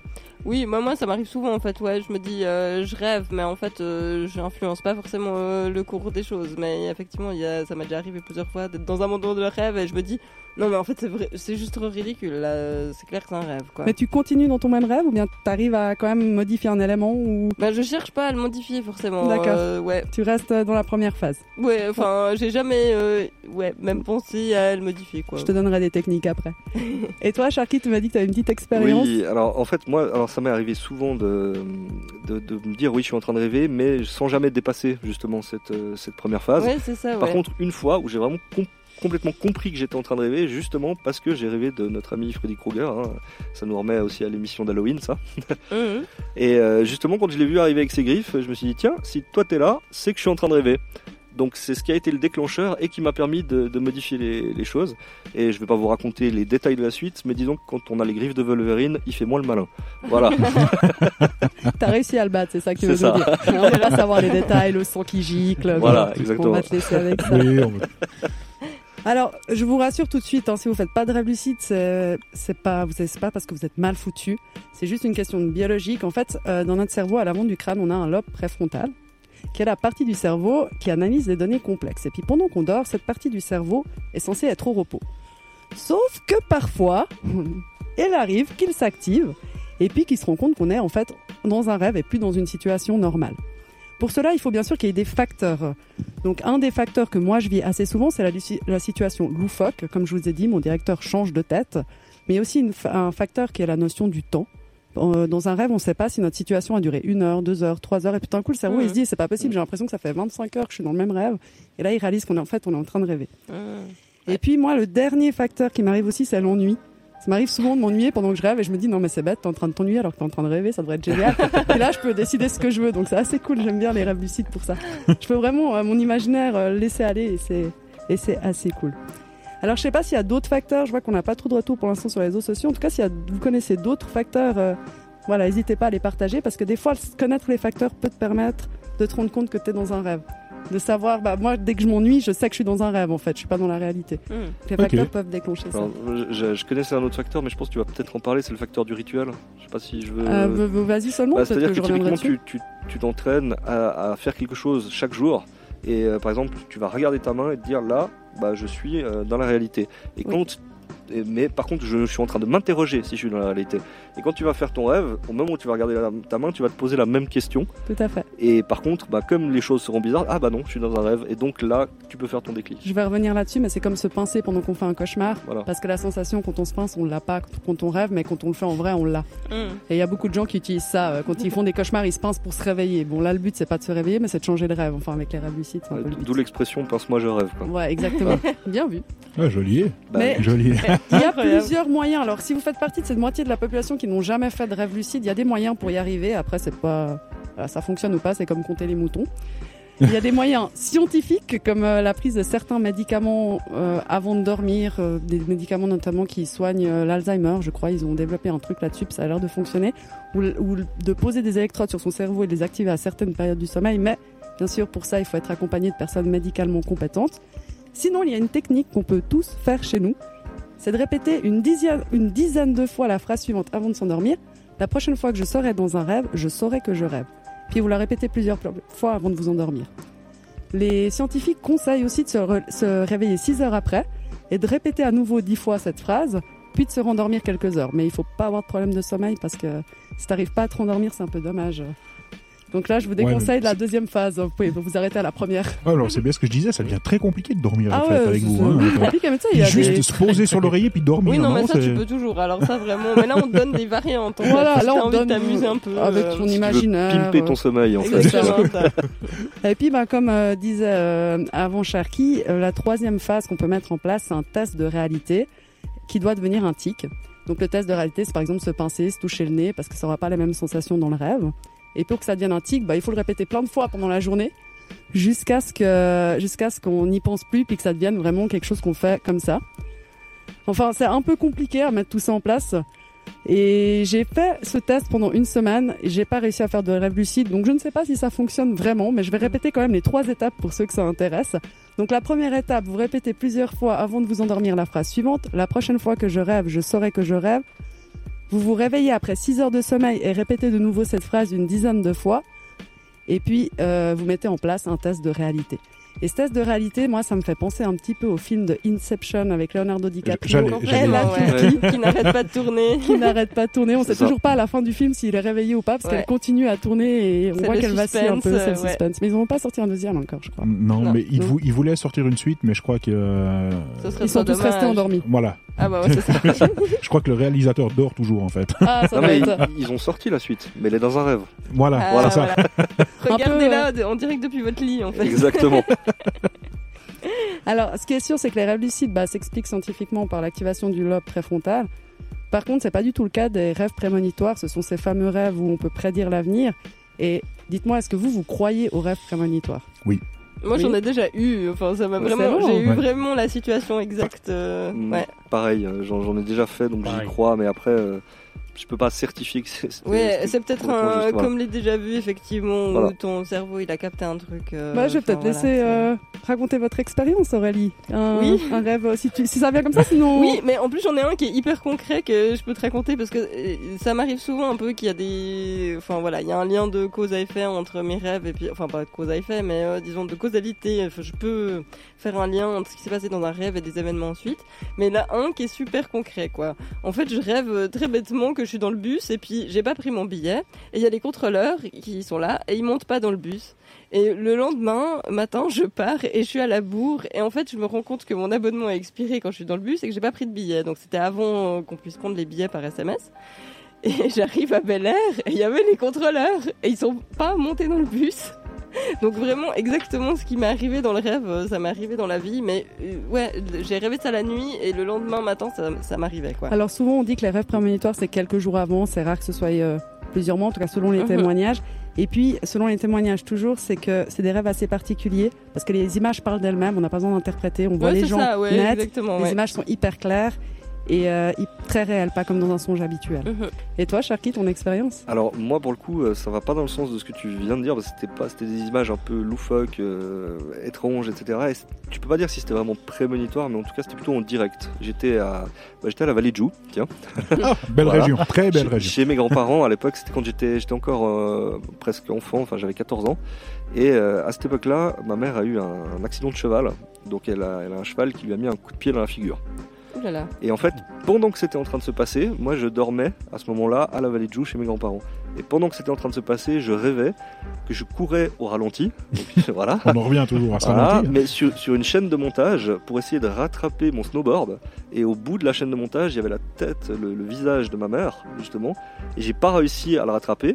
Speaker 3: Oui, moi, moi ça m'arrive souvent en fait. Ouais, je me dis, euh, je rêve, mais en fait, euh, je n'influence pas forcément euh, le cours des choses. Mais effectivement, il y a, ça m'a déjà arrivé plusieurs fois d'être dans un monde de rêve et je me dis, Non, mais en fait, c'est juste trop ridicule. C'est clair que c'est un rêve, quoi.
Speaker 4: Mais tu continues dans ton même rêve ou bien t'arrives à quand même modifier un élément ou
Speaker 3: Bah, je cherche pas à le modifier forcément.
Speaker 4: D'accord.
Speaker 3: Euh, ouais,
Speaker 4: tu restes dans la première phase
Speaker 3: ouais. Enfin, j'ai jamais, euh, ouais, même pensé à le modifier, quoi.
Speaker 4: Je te donnerai des techniques après. Et toi, Sharky, tu m'as dit que tu avais une petite expérience.
Speaker 7: Oui, alors en fait, moi, alors ça m'est arrivé souvent de, de, de me dire oui, je suis en train de rêver, mais sans jamais dépasser justement cette, euh, cette première phase.
Speaker 3: Ouais, c'est ça.
Speaker 7: Par
Speaker 3: ouais.
Speaker 7: contre, une fois où j'ai vraiment com- complètement compris que j'étais en train de rêver, justement parce que j'ai rêvé de notre ami Freddy Krueger. hein. Ça nous remet aussi à l'émission d'Halloween, ça.
Speaker 3: Mhm.
Speaker 7: Et euh, justement, quand je l'ai vu arriver avec ses griffes, je me suis dit, tiens, si toi t'es là, c'est que je suis en train de rêver. Donc c'est ce qui a été le déclencheur et qui m'a permis de, de modifier les, les choses. Et je vais pas vous raconter les détails de la suite, mais disons que quand on a les griffes de Wolverine, il fait moins le malin. Voilà.
Speaker 4: T'as réussi à le battre, c'est ça que tu
Speaker 7: C'est
Speaker 4: veux
Speaker 7: ça.
Speaker 4: nous dire. On pas savoir les détails, le son qui gicle.
Speaker 7: Voilà,
Speaker 4: On
Speaker 7: exactement.
Speaker 4: va te laisser avec ça.
Speaker 6: Oui, on-
Speaker 4: Alors, je vous rassure tout de suite, hein, si vous faites pas de rêve lucide, c'est pas, vous savez, pas parce que vous êtes mal foutu. C'est juste une question de biologique. En fait, euh, dans notre cerveau, à l'avant du crâne, on a un lobe préfrontal, qui est la partie du cerveau qui analyse les données complexes. Et puis, pendant qu'on dort, cette partie du cerveau est censée être au repos. Sauf que parfois, il arrive qu'il s'active et puis qu'il se rend compte qu'on est en fait dans un rêve et plus dans une situation normale. Pour cela, il faut bien sûr qu'il y ait des facteurs. Donc, un des facteurs que moi je vis assez souvent, c'est la, situation loufoque. Comme je vous ai dit, mon directeur change de tête. Mais il y a aussi une un facteur qui est la notion du temps. Euh, Dans un rêve, on ne sait pas si notre situation a duré une heure, deux heures, trois heures, et puis d'un coup, le cerveau, il se dit, c'est pas possible, j'ai l'impression que ça fait 25 heures que je suis dans le même rêve. Et là, il réalise qu'on est en fait, on est en train de rêver.
Speaker 3: Mhm.
Speaker 4: Et puis, moi, le dernier facteur qui m'arrive aussi, c'est l'ennui. Ça m'arrive souvent de m'ennuyer pendant que je rêve et je me dis non mais c'est bête, t'es en train de t'ennuyer alors que t'es en train de rêver, ça devrait être génial. et là je peux décider ce que je veux, donc c'est assez cool, j'aime bien les rêves lucides pour ça. Je peux vraiment euh, mon imaginaire euh, laisser aller et c'est et c'est assez cool. Alors je sais pas s'il y a d'autres facteurs, je vois qu'on n'a pas trop de retour pour l'instant sur les réseaux sociaux. En tout cas, si vous connaissez d'autres facteurs, euh, voilà, n'hésitez pas à les partager parce que des fois connaître les facteurs peut te permettre de te rendre compte que tu es dans un rêve. De savoir, bah moi dès que je m'ennuie, je sais que je suis dans un rêve en fait, je suis pas dans la réalité.
Speaker 3: Mhm.
Speaker 4: Les facteurs peuvent déclencher ça.
Speaker 7: Alors, je, je connaissais un autre facteur, mais je pense que tu vas peut-être en parler, c'est le facteur du rituel. Je sais pas si je veux.
Speaker 4: Euh, Vas-y seulement,
Speaker 7: Bah, C'est-à-dire
Speaker 4: que
Speaker 7: que,
Speaker 4: je reviendrai
Speaker 7: typiquement, tu tu- tu t'entraînes à, à faire quelque chose chaque jour. Et euh, par exemple, tu vas regarder ta main et te dire là, bah, je suis euh, dans la réalité. Et
Speaker 4: Oui.
Speaker 7: quand, mais par contre, je, suis en train de m'interroger si je suis dans la réalité. Et quand tu vas faire ton rêve, au moment où tu vas regarder la- ta main, tu vas te poser la même question.
Speaker 4: Tout à fait.
Speaker 7: Et par contre, bah, comme les choses seront bizarres, ah bah non, je suis dans un rêve. Et donc là, tu peux faire ton déclic.
Speaker 4: Je vais revenir là-dessus, mais c'est comme se pincer pendant qu'on fait un cauchemar.
Speaker 7: Voilà.
Speaker 4: Parce que la sensation quand on se pince, on l'a pas quand on rêve, mais quand on le fait en vrai, on l'a.
Speaker 3: Mhm.
Speaker 4: Et il y a beaucoup de gens qui utilisent ça. euh, Quand ils font des cauchemars, ils se pincent pour se réveiller. Bon, là, le but, c'est pas de se réveiller, mais c'est de changer le rêve. Enfin, avec les rêves lucides, le.
Speaker 7: D'où l'expression pince-moi, je rêve. Quoi.
Speaker 4: Ouais, exactement. Bien vu.
Speaker 6: Ah, joli.
Speaker 7: Bah,
Speaker 4: Mais-
Speaker 6: Joli.
Speaker 4: Il y a plusieurs moyens. Alors, si vous faites partie de cette moitié de la population qui n'ont jamais fait de rêve lucide, il y a des moyens pour y arriver. Après, c'est pas, voilà, ça fonctionne ou pas, c'est comme compter les moutons. Il y a des moyens scientifiques comme euh, la prise de certains médicaments euh, avant de dormir, euh, des médicaments notamment qui soignent euh, l'Alzheimer, je crois. Ils ont développé un truc là-dessus, ça a l'air de fonctionner. Ou, ou de poser des électrodes sur son cerveau et de les activer à certaines périodes du sommeil. Mais bien sûr, pour ça, il faut être accompagné de personnes médicalement compétentes. Sinon, il y a une technique qu'on peut tous faire chez nous. C'est de répéter une dizaine, une dizaine de fois la phrase suivante avant de s'endormir. La prochaine fois que je serai dans un rêve, je saurai que je rêve. Puis vous la répétez plusieurs fois avant de vous endormir. Les scientifiques conseillent aussi de se, réveiller 6 heures après et de répéter à nouveau 10 fois cette phrase, puis de se rendormir quelques heures. Mais il faut pas avoir de problème de sommeil parce que si t'arrives pas à te rendormir, c'est un peu dommage. Donc là, je vous déconseille
Speaker 6: mais
Speaker 4: de la deuxième phase. Vous pouvez vous arrêter à la première.
Speaker 6: Ah, alors, c'est bien ce que je disais, ça devient très compliqué de dormir en
Speaker 4: Ah
Speaker 6: fait,
Speaker 4: ouais,
Speaker 6: avec vous. hein.
Speaker 4: c'est compliqué, mais tu sais, il y a
Speaker 6: Juste
Speaker 4: des-
Speaker 6: se poser sur l'oreiller puis dormir.
Speaker 3: Oui, non, mais ça, tu peux toujours. Alors, ça, vraiment. Mais là, on te donne des variantes. en
Speaker 4: Voilà, là, on
Speaker 3: t'as envie
Speaker 4: donne
Speaker 3: de t'amuser un peu.
Speaker 4: avec
Speaker 3: euh,
Speaker 4: ton
Speaker 7: veux
Speaker 4: imaginaire.
Speaker 7: Pimper ton sommeil, en fait.
Speaker 3: Ça.
Speaker 4: Et puis, bah, comme euh, disait euh, avant Sharky, euh, la troisième phase qu'on peut mettre en place, c'est un test de réalité qui doit devenir un tic. Donc, le test de réalité, c'est par exemple se pincer, se toucher le nez, parce que ça n'aura pas les mêmes sensations dans le rêve. Et pour que ça devienne un tic, bah, il faut le répéter plein de fois pendant la journée, jusqu'à ce que, jusqu'à ce qu'on n'y pense plus, puis que ça devienne vraiment quelque chose qu'on fait comme ça. Enfin, c'est un peu compliqué à mettre tout ça en place. Et j'ai fait ce test pendant une semaine et j'ai pas réussi à faire de rêve lucide. Donc je ne sais pas si ça fonctionne vraiment, mais je vais répéter quand même les trois étapes pour ceux que ça intéresse. Donc la première étape, vous répétez plusieurs fois avant de vous endormir la phrase suivante. La prochaine fois que je rêve, je saurai que je rêve. Vous vous réveillez après 6 heures de sommeil et répétez de nouveau cette phrase une dizaine de fois. Et puis, euh, vous mettez en place un test de réalité. Et ce test de réalité, moi, ça me fait penser un petit peu au film de Inception avec Leonardo DiCaprio.
Speaker 6: J'allais-
Speaker 4: Tutki.
Speaker 3: ouais. qui n'arrête pas de tourner.
Speaker 4: qui n'arrête pas de tourner. On sait
Speaker 7: ça.
Speaker 4: toujours pas à la fin du film s'il est réveillé ou pas, parce
Speaker 3: Ouais.
Speaker 4: qu'elle continue à tourner et on voit
Speaker 3: le
Speaker 4: qu'elle vacille un peu, le
Speaker 3: euh, ouais.
Speaker 4: suspense. Mais ils n'ont pas sorti un deuxième encore, je crois.
Speaker 6: Non,
Speaker 3: Non.
Speaker 6: mais il,
Speaker 4: Non.
Speaker 6: vou- il voulait sortir une suite, mais je crois que euh,
Speaker 4: Ils sont
Speaker 3: trop
Speaker 4: tous restés
Speaker 3: dommage.
Speaker 4: endormis.
Speaker 6: voilà.
Speaker 3: Ah bah ouais, c'est ça.
Speaker 6: Je crois que le réalisateur dort toujours en fait.
Speaker 4: Ah, ça
Speaker 7: Non, mais ils, ils ont sorti la suite, mais elle est dans un rêve.
Speaker 6: Voilà,
Speaker 3: Ah,
Speaker 6: voilà ça.
Speaker 3: Regardez-la de- en direct depuis votre lit, en fait.
Speaker 7: Exactement.
Speaker 4: Alors, ce qui est sûr, c'est que les rêves lucides bah, s'expliquent scientifiquement par l'activation du lobe préfrontal. Par contre, c'est pas du tout le cas des rêves prémonitoires. Ce sont ces fameux rêves où on peut prédire l'avenir. Et dites-moi, est-ce que vous, vous croyez aux rêves prémonitoires?
Speaker 3: Moi, j'en
Speaker 4: Oui.
Speaker 3: ai déjà eu. Enfin, ça m'a vraiment.
Speaker 4: bon.
Speaker 3: J'ai eu
Speaker 6: Ouais.
Speaker 3: vraiment la situation exacte. euh,
Speaker 7: Mm,
Speaker 3: ouais.
Speaker 7: Pareil, euh, j'en ai déjà fait, donc j'y crois, mais après, euh, je peux pas certifier que c'est.
Speaker 3: Ouais, c'est peut-être
Speaker 7: voilà.
Speaker 3: comme les déjà vu effectivement,
Speaker 7: Voilà.
Speaker 3: où ton cerveau il a capté un truc. euh,
Speaker 4: bah, Je vais peut-être
Speaker 3: voilà,
Speaker 4: laisser euh, raconter votre expérience, Aurélie. Un,
Speaker 3: Oui.
Speaker 4: un rêve, euh, si, tu- si ça vient comme ça, sinon...
Speaker 3: Oui, mais en plus j'en ai un qui est hyper concret que je peux te raconter parce que euh, ça m'arrive souvent un peu qu'il y a des, enfin voilà, il y a un lien de cause à effet entre mes rêves et puis, enfin pas de cause à effet, mais euh, disons de causalité. Enfin, je peux faire un lien entre ce qui s'est passé dans un rêve et des événements ensuite. Mais là un qui est super concret quoi. En fait, je rêve très bêtement que je suis dans le bus et puis j'ai pas pris mon billet et il y a les contrôleurs qui sont là et ils montent pas dans le bus. Et le lendemain matin, je pars et je suis à la bourre. Et en fait, je me rends compte que mon abonnement a expiré quand je suis dans le bus et que j'ai pas pris de billet. Donc c'était avant euh, qu'on puisse prendre les billets par SMS. Et j'arrive à Bel Air et il y avait les contrôleurs et ils sont pas montés dans le bus. Donc vraiment exactement ce qui m'est arrivé dans le rêve, euh, ça m'est arrivé dans la vie. Mais euh, ouais, j'ai rêvé ça la nuit et le lendemain matin, ça, ça m'arrivait quoi.
Speaker 4: Alors souvent on dit que les rêves prémonitoires c'est quelques jours avant, c'est rare que ce soit euh, plusieurs mois, en tout cas selon les
Speaker 3: Mhm.
Speaker 4: témoignages. Et puis selon les témoignages toujours, c'est que c'est des rêves assez particuliers parce que les images parlent d'elles-mêmes, on n'a pas besoin d'interpréter, on voit
Speaker 3: Ouais,
Speaker 4: les gens
Speaker 3: ça, ouais,
Speaker 4: les
Speaker 3: ouais.
Speaker 4: images sont hyper claires et euh, très réelles, pas comme dans un songe habituel.
Speaker 3: Mhm.
Speaker 4: Et toi, Sharky, ton expérience
Speaker 7: Alors moi pour le coup euh, ça va pas dans le sens de ce que tu viens de dire parce que c'était pas c'était des images un peu loufoques, euh, étranges etc. Et tu peux pas dire si c'était vraiment prémonitoire mais en tout cas c'était plutôt en direct. J'étais à bah, j'étais à la vallée de Joux, tiens,
Speaker 6: Belle
Speaker 7: Voilà.
Speaker 6: région, très belle
Speaker 7: chez,
Speaker 6: région.
Speaker 7: chez mes grands-parents à l'époque c'était quand j'étais j'étais encore euh, presque enfant, enfin j'avais 14 ans et euh, à cette époque-là ma mère a eu un, un accident de cheval donc elle a, elle a un cheval qui lui a mis un coup de pied dans la figure.
Speaker 3: Ouh là là.
Speaker 7: Et en fait, pendant que c'était en train de se passer, moi je dormais à ce moment-là à la vallée de Joux chez mes grands-parents. Et pendant que c'était en train de se passer, je rêvais que je courais au ralenti. Donc, voilà.
Speaker 6: On en revient toujours à ça.
Speaker 7: Voilà, mais sur, sur une chaîne de montage pour essayer de rattraper mon snowboard. Et au bout de la chaîne de montage, il y avait la tête, le, le visage de ma mère, justement. Et j'ai pas réussi à le rattraper.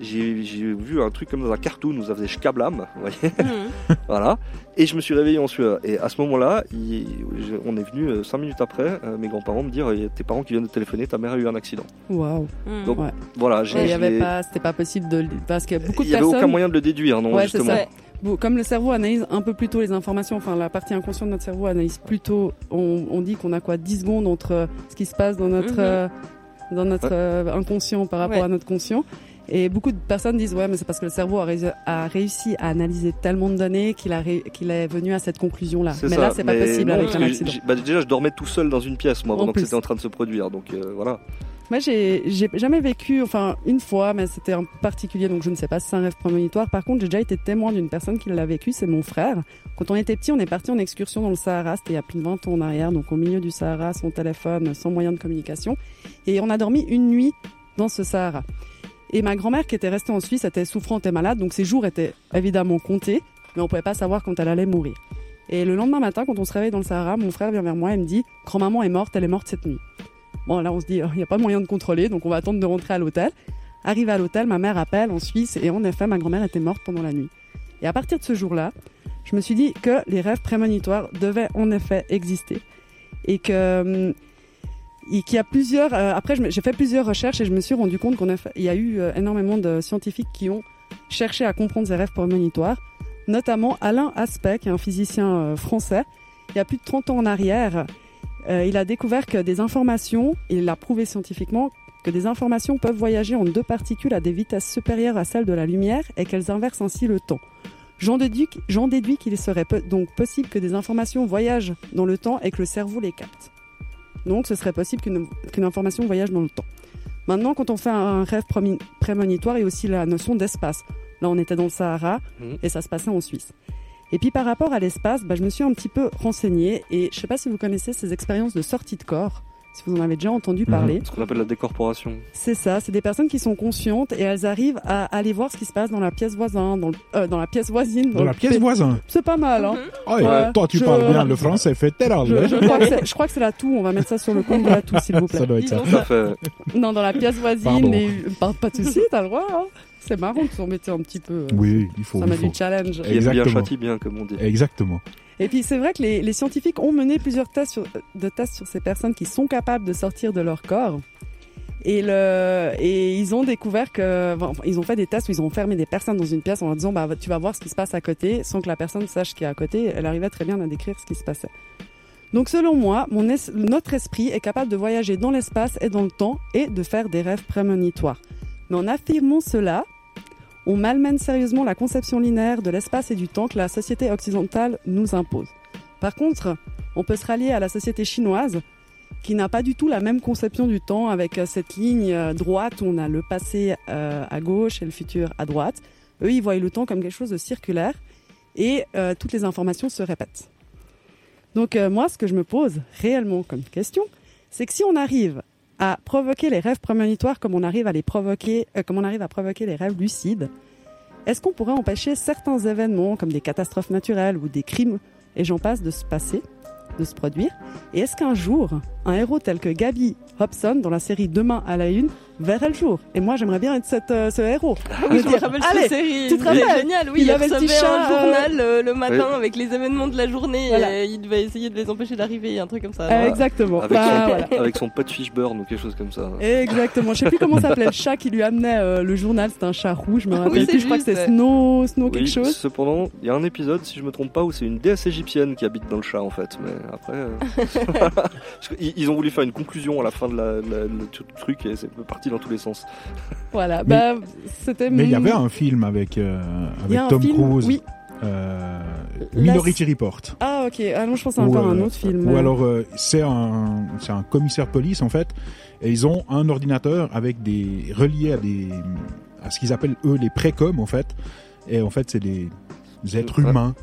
Speaker 7: J'ai vu un truc comme dans un cartoon où ça faisait scablam, vous voyez.
Speaker 3: Mhm.
Speaker 7: Voilà. Et je me suis réveillé en sueur. Et à ce moment-là, on est venu euh, cinq minutes après, euh, mes grands-parents me dire, il y a tes parents qui viennent de téléphoner, ta mère a eu un accident.
Speaker 4: Waouh.
Speaker 3: Mhm.
Speaker 7: Donc,
Speaker 4: Ouais.
Speaker 7: Voilà, j'ai.
Speaker 4: Pas, c'était pas possible de, parce que beaucoup de
Speaker 7: il y avait
Speaker 4: personnes.
Speaker 7: aucun moyen de le déduire, non,
Speaker 4: Ouais, c'est
Speaker 7: justement.
Speaker 4: comme le cerveau analyse un peu plus tôt les informations, enfin la partie inconsciente de notre cerveau analyse plus tôt, on, on dit qu'on a quoi 10 secondes entre ce qui se passe dans notre,
Speaker 3: Mhm.
Speaker 4: euh, dans notre
Speaker 7: Ouais.
Speaker 4: euh, inconscient par rapport
Speaker 3: Ouais.
Speaker 4: à notre conscient. Et beaucoup de personnes disent ouais mais c'est parce que le cerveau a, réussi- a réussi à analyser tellement de données qu'il qu'il est venu à cette conclusion là. Mais
Speaker 7: ça.
Speaker 4: là c'est pas possible
Speaker 7: non,
Speaker 4: avec un accident.
Speaker 7: bah, déjà, je dormais tout seul dans une pièce, moi,
Speaker 4: En
Speaker 7: pendant que c'était en train de se produire. Donc euh, voilà.
Speaker 4: Moi, j'ai jamais vécu, enfin une fois, mais c'était un particulier, donc je ne sais pas si c'est un rêve prémonitoire. Par contre, j'ai déjà été témoin d'une personne qui l'a vécu, c'est mon frère. Quand on était petit, on est parti en excursion dans le Sahara, c'était il y a plus de 20 ans en arrière, donc au milieu du Sahara, sans téléphone, sans moyen de communication. Et on a dormi une nuit dans ce Sahara. Et ma grand-mère, qui était restée en Suisse, était souffrante et malade, donc ses jours étaient évidemment comptés, mais on pouvait pas savoir quand elle allait mourir. Et le lendemain matin, quand on se réveille dans le Sahara, mon frère vient vers moi et me dit Grand-maman est morte, elle est morte cette nuit. Bon, là, on se dit, il n'y a pas moyen de contrôler, donc on va attendre de rentrer à l'hôtel. Arrivé à l'hôtel, ma mère appelle en Suisse, et en effet, ma grand-mère était morte pendant la nuit. Et à partir de ce jour-là, je me suis dit que les rêves prémonitoires devaient en effet exister. Et que. Et qu'il y a plusieurs. euh, après, j'ai fait plusieurs recherches et je me suis rendu compte qu'on il y a eu euh, énormément de scientifiques qui ont cherché à comprendre ces rêves prémonitoires, notamment Alain Aspect, qui un physicien euh, français. Il y a plus de 30 ans en arrière, euh, il a découvert que des informations, il l'a prouvé scientifiquement, que des informations peuvent voyager en deux particules à des vitesses supérieures à celles de la lumière et qu'elles inversent ainsi le temps. J'en déduis, qu'il serait donc possible que des informations voyagent dans le temps et que le cerveau les capte. Donc ce serait possible qu'une information voyage dans le temps. Maintenant, quand on fait un rêve prémonitoire, il y a aussi la notion d'espace. Là, on était dans le Sahara
Speaker 7: Mhm.
Speaker 4: et ça se passait en Suisse. Et puis par rapport à l'espace, bah, je me suis un petit peu renseignée et je sais pas si vous connaissez ces expériences de sortie de corps, si vous en avez déjà entendu parler.
Speaker 7: Ce qu'on appelle la décorporation.
Speaker 4: C'est ça, c'est des personnes qui sont conscientes et elles arrivent à aller voir ce qui se passe dans la pièce voisine, dans, le- euh, dans la pièce voisine.
Speaker 6: Dans la pièce
Speaker 4: P-
Speaker 6: voisin.
Speaker 4: C'est pas mal, hein.
Speaker 6: Ah,
Speaker 4: Ouais.
Speaker 6: toi, tu
Speaker 4: Je-
Speaker 6: parles bien le français fédéral.
Speaker 4: Je, je crois que c'est- je crois que c'est la toux, on va mettre ça sur le compte de la toux, s'il vous plaît.
Speaker 6: Ça doit être ça.
Speaker 7: Fait.
Speaker 4: Non, dans la pièce voisine, et... pas, pas de soucis, t'as le droit. Hein. C'est marrant de s'en mettre un petit peu. euh,
Speaker 6: Oui, il faut.
Speaker 4: ça
Speaker 6: il
Speaker 4: met
Speaker 6: faut.
Speaker 4: du challenge.
Speaker 7: Bien châtie bien, comme on dit.
Speaker 6: Exactement.
Speaker 4: Et puis c'est vrai que les, les scientifiques ont mené plusieurs tests sur, de tests sur ces personnes qui sont capables de sortir de leur corps. Et, le, et ils ont découvert que, bon, ils ont fait des tests où ils ont enfermé des personnes dans une pièce en leur disant, bah, tu vas voir ce qui se passe à côté, sans que la personne sache ce qui est à côté. Elle arrivait très bien à décrire ce qui se passait. Donc selon moi, mon es- notre esprit est capable de voyager dans l'espace et dans le temps et de faire des rêves prémonitoires. Mais en affirmant cela, on malmène sérieusement la conception linéaire de l'espace et du temps que la société occidentale nous impose. Par contre, on peut se rallier à la société chinoise qui n'a pas du tout la même conception du temps avec euh, cette ligne euh, droite où on a le passé euh, à gauche et le futur à droite. Eux, ils voient le temps comme quelque chose de circulaire et toutes les informations se répètent. Donc moi, ce que je me pose réellement comme question, c'est que si on arrive à provoquer les rêves prémonitoires comme on arrive à les provoquer, euh, comme on arrive à provoquer les rêves lucides, est-ce qu'on pourrait empêcher certains événements comme des catastrophes naturelles ou des crimes et j'en passe de se passer, de se produire? Et est-ce qu'un jour, un héros tel que Gaby Hobson dans la série Demain à la une verrait le jour Et moi, j'aimerais bien être cette, euh, ce héros.
Speaker 3: Oui,
Speaker 4: Me
Speaker 3: je me rappelle
Speaker 4: Allez,
Speaker 3: cette série.
Speaker 4: tu te rappelles
Speaker 3: génial, oui.
Speaker 4: Il
Speaker 3: Il,
Speaker 4: avait le
Speaker 3: recevait
Speaker 4: petit chat,
Speaker 3: un journal euh, le matin
Speaker 7: Oui.
Speaker 3: avec les événements de la journée
Speaker 4: Voilà.
Speaker 3: et il devait essayer de les empêcher d'arriver, un truc comme ça.
Speaker 4: Euh, exactement.
Speaker 7: Avec,
Speaker 4: Bah,
Speaker 7: son,
Speaker 4: voilà.
Speaker 7: avec son Fishburne ou quelque chose comme ça.
Speaker 4: Exactement. Je sais plus comment s'appelait le chat qui lui amenait euh, le journal. C'était un chat rouge. Je me rappelle
Speaker 3: Oui,
Speaker 4: plus. Je crois que c'est. Snow, Snow
Speaker 7: Oui,
Speaker 4: quelque chose.
Speaker 7: cependant, il y a un épisode, si je me trompe pas, où c'est une déesse égyptienne qui habite dans le chat en fait. Mais après, euh, ils, ils ont voulu faire une conclusion à la fin de la, la- le tout le truc et c'est parti dans tous les sens.
Speaker 4: Voilà.
Speaker 6: Mais-
Speaker 4: Bah, c'était.
Speaker 6: Mais il y avait un film avec, euh, avec Tom
Speaker 4: film,
Speaker 6: Cruise.
Speaker 4: oui.
Speaker 6: euh,
Speaker 4: La-
Speaker 6: Minority Report.
Speaker 4: Ah ok. Ah non, je pense à encore un autre film.
Speaker 6: Ou alors euh, c'est un c'est un commissaire police en fait et ils ont un ordinateur avec des reliés à des à ce qu'ils appellent eux les précoms en fait et en fait c'est des êtres
Speaker 7: Ouais.
Speaker 6: humains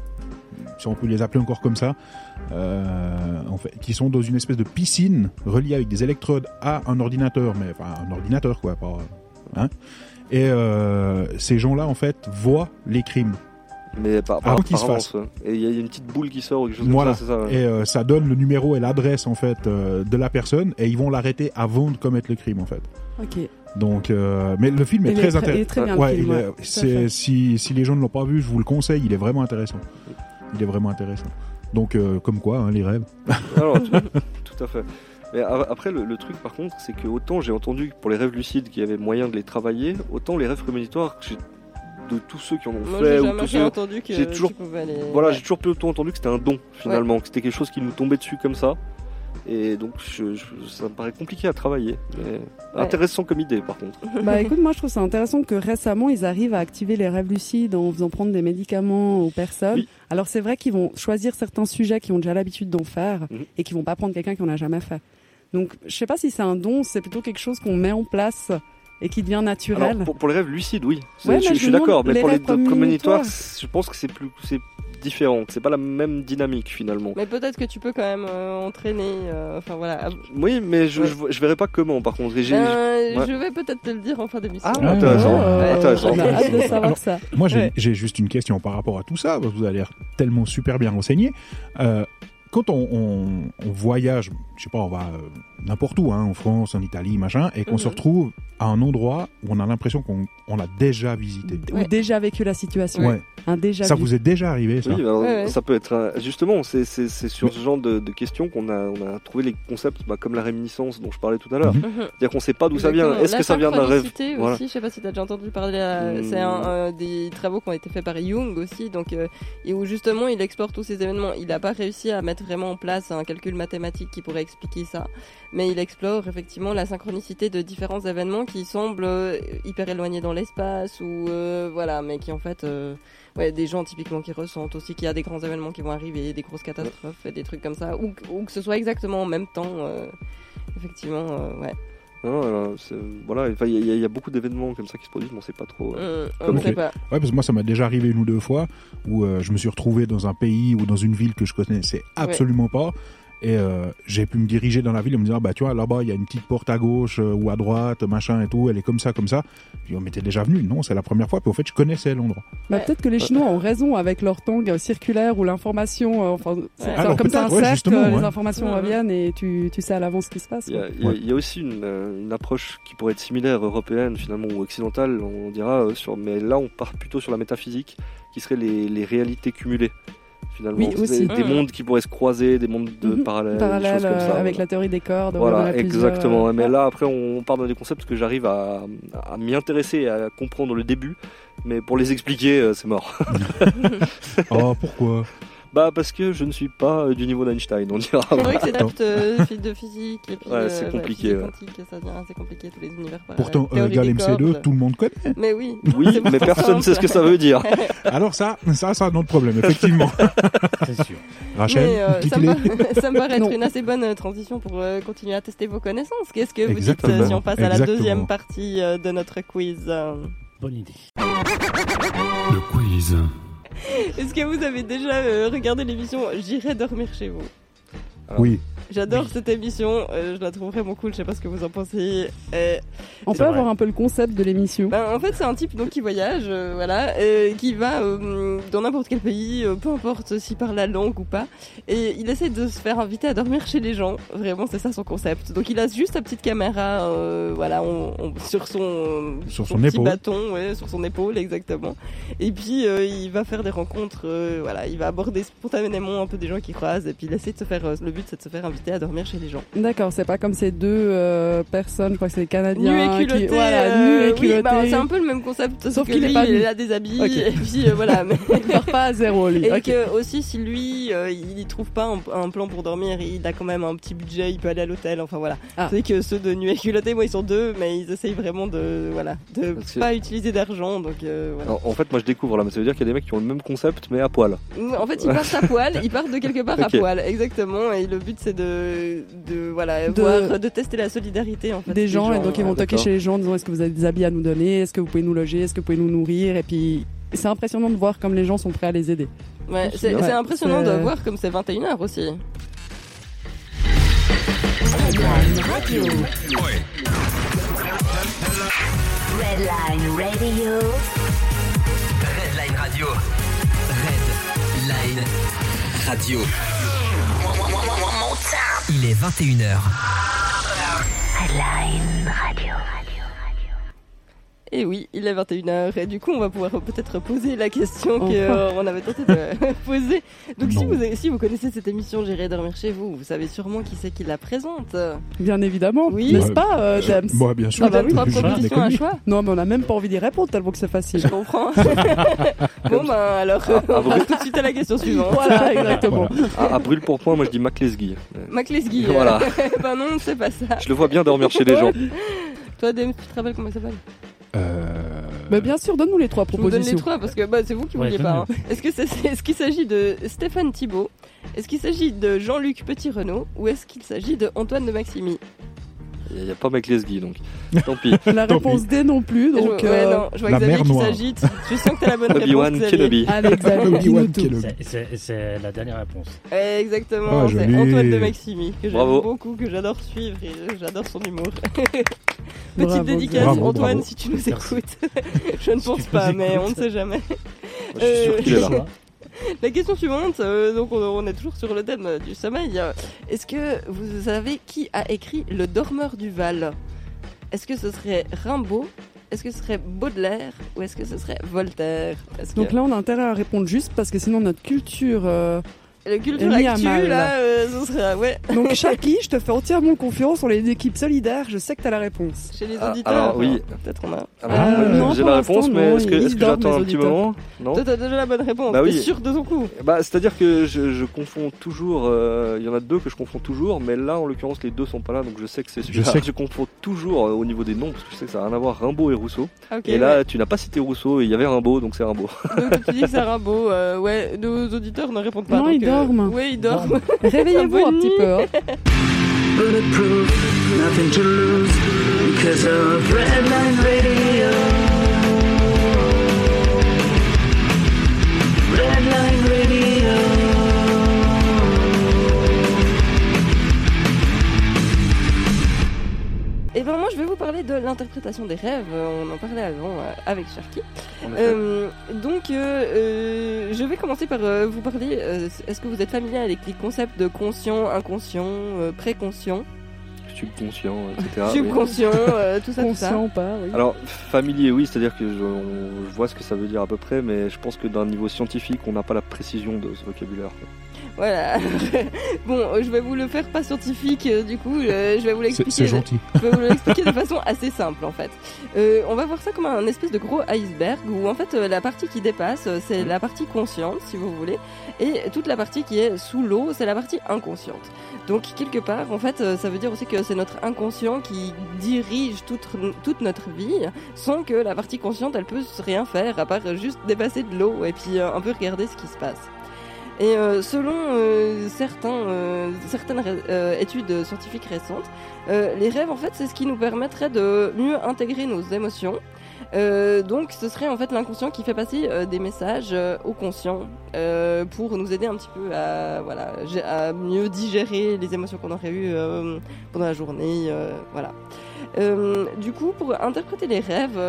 Speaker 6: si on peut les appeler encore comme ça euh, en fait qui sont dans une espèce de piscine reliée avec des électrodes à un ordinateur mais enfin un ordinateur quoi pas hein et euh, ces gens-là en fait voient les crimes
Speaker 7: Mais par, par,
Speaker 6: Avant qu'il
Speaker 7: par
Speaker 6: se
Speaker 7: ouais. Et il y a une petite boule qui sort ou quelque chose
Speaker 6: Voilà.
Speaker 7: comme ça, ça. ouais.
Speaker 6: et euh, ça donne le numéro et l'adresse en fait euh, de la personne et ils vont l'arrêter avant de commettre le crime en fait.
Speaker 4: Ok.
Speaker 6: Donc, euh, mais le film est
Speaker 4: Il est
Speaker 6: très intéressant. Ouais,
Speaker 4: ouais,
Speaker 6: si si les gens ne l'ont pas vu, je vous le conseille. Il est vraiment intéressant. Il est vraiment intéressant. Donc, euh, comme quoi, hein, les rêves.
Speaker 7: Alors, tout, tout à fait. Mais après, le, le truc par contre, c'est que autant j'ai entendu pour les rêves lucides qu'il y avait moyen de les travailler, autant les rêves prémonitoires, de tous ceux qui en ont
Speaker 3: Moi,
Speaker 7: fait
Speaker 3: j'ai
Speaker 7: ou tous ceux-
Speaker 3: entendu que
Speaker 7: j'ai toujours-
Speaker 3: les...
Speaker 7: Voilà,
Speaker 3: Ouais.
Speaker 7: j'ai toujours plutôt entendu que c'était un don finalement, que c'était quelque chose qui nous tombait dessus comme ça. Et donc, je, je- ça me paraît compliqué à travailler. Mais intéressant comme idée par contre.
Speaker 4: Bah écoute, moi je trouve ça intéressant que récemment ils arrivent à activer les rêves lucides en faisant prendre des médicaments aux personnes.
Speaker 7: Oui.
Speaker 4: Alors c'est vrai qu'ils vont choisir certains sujets qui ont déjà l'habitude d'en faire
Speaker 7: Mhm.
Speaker 4: et qui vont pas prendre quelqu'un qui en a jamais fait. Donc je sais pas si c'est un don, c'est plutôt quelque chose qu'on met en place et qui devient naturel.
Speaker 7: Alors, pour, pour les rêves lucides, oui.
Speaker 4: Ouais,
Speaker 7: je, suis d'accord. Mais
Speaker 4: les
Speaker 7: pour les prémonitoires,
Speaker 4: prémonitoires.
Speaker 7: je pense que c'est plus, c'est C'est pas la même dynamique finalement.
Speaker 3: Mais peut-être que tu peux quand même euh, entraîner. euh, Enfin voilà.
Speaker 7: Oui, mais je,
Speaker 3: Ouais.
Speaker 7: je, je verrai pas comment par contre. J'ai-
Speaker 3: Ben,
Speaker 7: ouais.
Speaker 3: Je vais peut-être te le dire en fin d'émission.
Speaker 7: Ah, intéressant.
Speaker 4: Euh,
Speaker 7: Intéressant.
Speaker 4: Hâte de savoir
Speaker 6: Alors,
Speaker 4: ça.
Speaker 6: Moi, j'ai juste une question par rapport à tout ça. parce que Vous avez l'air tellement super bien renseigné. Euh, quand on, on, on voyage, je sais pas, on va euh, n'importe où, hein, en France, en Italie, machin, et qu'on
Speaker 3: Mhm.
Speaker 6: se retrouve à un endroit où on a l'impression qu'on on l'a déjà visité.
Speaker 4: Ou
Speaker 3: Ouais.
Speaker 4: déjà vécu la situation.
Speaker 6: Ouais.
Speaker 4: Un déjà
Speaker 6: Ça
Speaker 4: vu.
Speaker 6: vous est déjà arrivé, ça
Speaker 7: Oui, alors,
Speaker 3: Ouais,
Speaker 7: ça peut être un- justement, c'est c'est- c'est sur ce genre de, de questions qu'on a, on a trouvé les concepts bah, comme la réminiscence dont je parlais tout à l'heure.
Speaker 6: Mhm.
Speaker 3: Mhm.
Speaker 7: C'est-à-dire qu'on sait pas d'où ça vient. Est-ce
Speaker 3: La
Speaker 7: que ça vient d'un rêve
Speaker 3: aussi,
Speaker 7: Voilà.
Speaker 3: je sais pas si tu as déjà entendu parler, à-
Speaker 7: Hmm.
Speaker 3: c'est un, euh, des travaux qui ont été faits par Jung aussi, donc, euh, et où justement il explore tous ces événements. Il n'a pas réussi à mettre vraiment en place un calcul mathématique qui pourrait expliquer ça, mais il explore effectivement la synchronicité de différents événements qui semblent euh, hyper éloignés dans l'espace, ou euh, voilà, mais qui en fait, euh, ouais, des gens typiquement qui ressentent aussi qu'il y a des grands événements qui vont arriver, des grosses catastrophes, et des trucs comme ça, ou, que- ou que ce soit exactement en même temps, euh, effectivement, euh, ouais.
Speaker 7: Euh, c'est- voilà, enfin, il y, a- y y beaucoup d'événements comme ça qui se produisent, mais on sait pas trop. euh.
Speaker 3: Hum, on
Speaker 7: Comme
Speaker 3: ne sait pas.
Speaker 6: Ouais, parce que moi, ça m'a déjà arrivé une ou deux fois où euh, je me suis retrouvé dans un pays ou dans une ville que je connaissais absolument pas. Et euh, j'ai pu me diriger dans la ville et me dire, ah, bah tu vois, là-bas, il y a une petite porte à gauche euh, ou à droite, machin et tout, elle est comme ça, comme ça. Puis on m'était déjà venu, non, c'est la première fois. Puis en fait, je connaissais l'endroit.
Speaker 4: Bah,
Speaker 3: Ouais.
Speaker 4: peut-être que les Chinois ont raison avec leur tongue circulaire où l'information, euh, enfin, c'est
Speaker 6: Alors,
Speaker 4: comme ça un
Speaker 6: ouais,
Speaker 4: cercle, les informations
Speaker 3: Ouais.
Speaker 4: reviennent et tu, tu sais à l'avance ce qui se passe.
Speaker 7: Il y, a, y aussi une, une approche qui pourrait être similaire européenne finalement ou occidentale, on dira, sur, mais là on part plutôt sur la métaphysique, qui serait les, les réalités cumulées. Finalement,
Speaker 4: Oui, aussi.
Speaker 7: des
Speaker 3: Mhm.
Speaker 7: mondes qui pourraient se croiser, des mondes de
Speaker 4: Mhm.
Speaker 7: parallèles, des
Speaker 4: Parallèle
Speaker 7: choses comme
Speaker 4: euh,
Speaker 7: ça.
Speaker 4: avec
Speaker 7: voilà.
Speaker 4: la théorie des cordes.
Speaker 7: Voilà, exactement.
Speaker 4: euh,
Speaker 7: Mais là, après, on part dans des concepts que j'arrive à, à m'y intéresser et à comprendre le début. Mais pour les expliquer, euh, c'est mort.
Speaker 6: Oh, pourquoi?
Speaker 7: Bah, parce que je ne suis pas euh, du niveau d'Einstein, on dira.
Speaker 3: C'est vrai que c'est adapte euh, de physique et puis
Speaker 7: Ouais, c'est
Speaker 3: euh,
Speaker 7: compliqué,
Speaker 3: physique
Speaker 7: ouais.
Speaker 3: quantique, ça devient assez compliqué tous les univers.
Speaker 6: Pourtant, euh, Gal
Speaker 3: des
Speaker 6: MC2,
Speaker 3: cordes.
Speaker 6: tout le monde connaît.
Speaker 3: Mais oui.
Speaker 7: Oui,
Speaker 3: c'est
Speaker 7: mais personne ne sait ce que ça veut dire.
Speaker 6: Alors ça, ça, c'est un autre problème, effectivement.
Speaker 5: C'est sûr.
Speaker 6: Rachel,
Speaker 3: Mais, euh, ça, me paraît, ça me paraît être
Speaker 4: Non.
Speaker 3: une assez bonne transition pour euh, continuer à tester vos connaissances. Qu'est-ce que vous dites
Speaker 6: Exactement.
Speaker 3: euh, si on passe à la deuxième partie euh, de notre quiz? Euh
Speaker 5: Bonne idée.
Speaker 1: Le quiz.
Speaker 3: Est-ce que vous avez déjà euh, regardé l'émission J'irai dormir chez vous?
Speaker 6: Oui.
Speaker 3: J'adore cette émission, euh, je la trouve vraiment cool, je sais pas ce que vous en pensez. Euh,
Speaker 4: On peut
Speaker 5: vrai.
Speaker 4: avoir un peu le concept de l'émission.
Speaker 3: Ben, en fait, c'est un type donc qui voyage, euh, voilà, euh, qui va euh, dans n'importe quel pays, euh, peu importe s'il parle la langue ou pas, et il essaie de se faire inviter à dormir chez les gens. Vraiment, c'est ça son concept. Donc, il a juste sa petite caméra, euh, voilà, on- on- sur son
Speaker 6: Sur son
Speaker 3: petit
Speaker 6: épaule.
Speaker 3: bâton, ouais, sur son épaule, exactement. Et puis, euh, il va faire des rencontres, euh, voilà, il va aborder spontanément un peu des gens qu'il croise, et puis il essaie de se faire. euh, le but, c'est de se faire inviter à dormir chez les gens.
Speaker 4: D'accord, c'est pas comme ces deux euh, personnes, je crois que c'est les
Speaker 3: Nu
Speaker 4: Canadiens.
Speaker 3: et culotté.
Speaker 4: qui, voilà,
Speaker 3: euh,
Speaker 4: nu et
Speaker 3: oui,
Speaker 4: culotté.
Speaker 3: bah, c'est un peu le même concept, sauf,
Speaker 4: qu'il est
Speaker 3: lui,
Speaker 4: pas nu.
Speaker 3: il a des habits,
Speaker 4: Ok.
Speaker 3: et puis euh, voilà. mais-
Speaker 4: Il part pas à zéro, lui.
Speaker 3: Et que aussi si lui euh, il y trouve pas un, un plan pour dormir, il a quand même un petit budget, il peut aller à l'hôtel, enfin voilà.
Speaker 4: Ah.
Speaker 3: C'est que ceux de nuit et culotté, moi ils sont deux, mais ils essayent vraiment de voilà de
Speaker 7: Parce que-
Speaker 3: pas utiliser d'argent, donc euh, voilà.
Speaker 7: En, en fait, moi je découvre là, mais ça veut dire qu'il y a des mecs qui ont le même concept, mais à poil.
Speaker 3: En fait, ils partent à poil, ils partent de quelque part à poil, exactement. Et le but c'est de, de voilà,
Speaker 4: De-
Speaker 3: voir, de tester la solidarité en fait.
Speaker 4: des gens, et donc ils vont
Speaker 7: ah,
Speaker 4: toquer chez les gens en disant est-ce que vous avez des habits à nous donner, est-ce que vous pouvez nous loger, est-ce que vous pouvez nous nourrir, et puis c'est impressionnant de voir comme les gens sont prêts à les aider.
Speaker 3: Ouais,
Speaker 7: c'est
Speaker 3: impressionnant de
Speaker 4: C'est-
Speaker 3: voir comme c'est 21h aussi.
Speaker 8: Redline Radio. Redline Radio.
Speaker 10: Redline Radio. Redline Radio. Il est 21h.
Speaker 8: Redline Radio.
Speaker 3: Et oui, il est 21h et du coup on va pouvoir peut-être poser la question
Speaker 4: Enfin.
Speaker 3: qu'on avait tenté de poser. Donc si vous, avez- si vous connaissez cette émission J'irai dormir chez vous, vous savez sûrement qui c'est qui la présente.
Speaker 4: Bien évidemment,
Speaker 3: Oui.
Speaker 4: n'est-ce
Speaker 6: Ouais.
Speaker 4: pas, euh, Dams
Speaker 6: Moi, bien sûr.
Speaker 3: On donne
Speaker 4: oui,
Speaker 3: trois propositions à
Speaker 6: connu.
Speaker 3: choix.
Speaker 4: Non, mais on a même pas envie d'y répondre tellement que c'est facile.
Speaker 3: Je comprends. bon ben alors
Speaker 7: Ah,
Speaker 3: on
Speaker 7: vous-
Speaker 3: passe tout de suite à la question suivante.
Speaker 4: voilà, exactement.
Speaker 7: À, à brûle pour point, moi je dis Maclesguy.
Speaker 3: Maclesguy.
Speaker 7: Voilà.
Speaker 3: ben non, c'est pas ça.
Speaker 7: Je le vois bien dormir chez les gens.
Speaker 3: Toi Dem, tu te rappelles comment il s'appelle?
Speaker 6: Euh,
Speaker 4: Mais bien sûr, donne-nous les trois
Speaker 3: Je vous donne les
Speaker 4: propositions.
Speaker 3: trois parce que bah, c'est vous qui
Speaker 5: Ouais,
Speaker 3: vouliez pas. hein. Est-ce que c'est- est-ce qu'il s'agit de Stéphane Thibault? Est-ce qu'il s'agit de Jean-Luc Petit-Renault? Ou est-ce qu'il s'agit de Antoine de Maximi?
Speaker 7: Il n'y a pas Maclesguy donc. Tant pis.
Speaker 4: La réponse D non plus,
Speaker 3: Je-
Speaker 4: donc.
Speaker 3: ouais,
Speaker 4: euh,
Speaker 3: non, je vois
Speaker 6: la
Speaker 3: Xavier qui s'agite. Je sens que t'as la bonne réponse.
Speaker 7: Obi-Wan. Kenobi.
Speaker 4: Allez, Xavier.
Speaker 5: C'est- la dernière réponse.
Speaker 3: Ouais, exactement,
Speaker 6: Ah,
Speaker 3: c'est. Antoine de Maximi, que j'aime
Speaker 7: Bravo.
Speaker 3: beaucoup, que j'adore suivre et j'adore son humour. Petite
Speaker 4: Bravo,
Speaker 3: dédicace,
Speaker 6: Bravo,
Speaker 3: Antoine,
Speaker 6: bravo.
Speaker 3: si tu nous écoutes. Je ne pense pas, mais on ne sait jamais.
Speaker 7: Je suis sûr
Speaker 3: Euh,
Speaker 7: qu'il est là.
Speaker 3: La question suivante, euh, donc on, on est toujours sur le thème du sommeil. Est-ce que vous savez qui a écrit Le Dormeur du Val? Est-ce que ce serait Rimbaud? Est-ce que ce serait Baudelaire? Ou est-ce que ce serait Voltaire? Que
Speaker 4: Donc là, on a intérêt à répondre juste parce que sinon notre culture. euh,
Speaker 3: le culture
Speaker 4: à
Speaker 3: actu,
Speaker 4: mal.
Speaker 3: là, euh, ce serait ouais.
Speaker 4: Donc Chaki, je te fais entièrement confiance. On est une équipe solidaire. Je sais que t'as la réponse.
Speaker 3: Chez les
Speaker 7: Ah,
Speaker 3: auditeurs.
Speaker 7: alors, oui.
Speaker 3: Peut-être on a.
Speaker 4: Ah,
Speaker 7: euh,
Speaker 4: non,
Speaker 7: J'ai la réponse, mais est-ce que, est-ce que j'attends un petit moment? Non
Speaker 3: Toi, t'as déjà la bonne réponse.
Speaker 7: Bah oui.
Speaker 3: T'es sûr de ton coup
Speaker 7: Bah, c'est-à-dire que je, je confonds toujours. euh, Il y en a deux que je confonds toujours, mais là, en l'occurrence, les deux sont pas là, donc je sais que c'est celui-là.
Speaker 6: Je sais que-
Speaker 7: Je confonds toujours euh, au niveau des noms, parce que je sais que ça n'a rien à voir Rimbaud et Rousseau.
Speaker 3: Ah, ok,
Speaker 7: et là, tu n'as pas cité Rousseau, et il y avait Rimbaud, donc c'est Rimbaud.
Speaker 3: Donc tu dis que c'est Rimbaud. euh, ouais, nos auditeurs ne répondent pas.
Speaker 4: Non,
Speaker 3: donc,
Speaker 4: ils dorment.
Speaker 3: Oui, ils dorment.
Speaker 4: Réveillez-vous un petit peu. hein.
Speaker 2: Bulletproof, nothing to lose. because of Redline Radio.
Speaker 3: Et ben moi je vais vous parler de l'interprétation des rêves, Euh, on en parlait avant euh, avec Sharky. Euh, donc euh, euh, je vais commencer par euh, vous parler, euh, est-ce que vous êtes familier avec les concepts de conscient, inconscient, euh, préconscient,
Speaker 7: Subconscient, etc. oui.
Speaker 3: subconscient, euh, tout ça, tout ça
Speaker 4: Conscient ou pas, oui.
Speaker 7: Alors, familier, oui, c'est-à-dire que je, on- je vois ce que ça veut dire à peu près, mais je pense que d'un niveau scientifique, on n'a pas la précision de ce vocabulaire. quoi.
Speaker 3: Voilà. bon, je vais vous le faire pas scientifique, euh, du coup, euh, je vais vous l'expliquer.
Speaker 6: c'est gentil.
Speaker 3: Je vais vous l'expliquer de façon assez simple en fait. Euh, on va voir ça comme un espèce de gros iceberg où en fait euh, la partie qui dépasse c'est la partie consciente si vous voulez et toute la partie qui est sous l'eau c'est la partie inconsciente. Donc quelque part en fait ça veut dire aussi que c'est notre inconscient qui dirige toute, toute notre vie sans que la partie consciente elle peut rien faire à part juste dépasser de l'eau et puis un peu regarder ce qui se passe. Et euh, selon euh, euh, certaines études scientifiques récentes, les rêves, en fait, c'est ce qui nous permettrait de mieux intégrer nos émotions. Euh, donc, ce serait en fait l'inconscient qui fait passer euh, des messages euh, au conscient euh, pour nous aider un petit peu à, voilà, à mieux digérer les émotions qu'on aurait eues pendant la journée. voilà. Du coup, pour interpréter les rêves,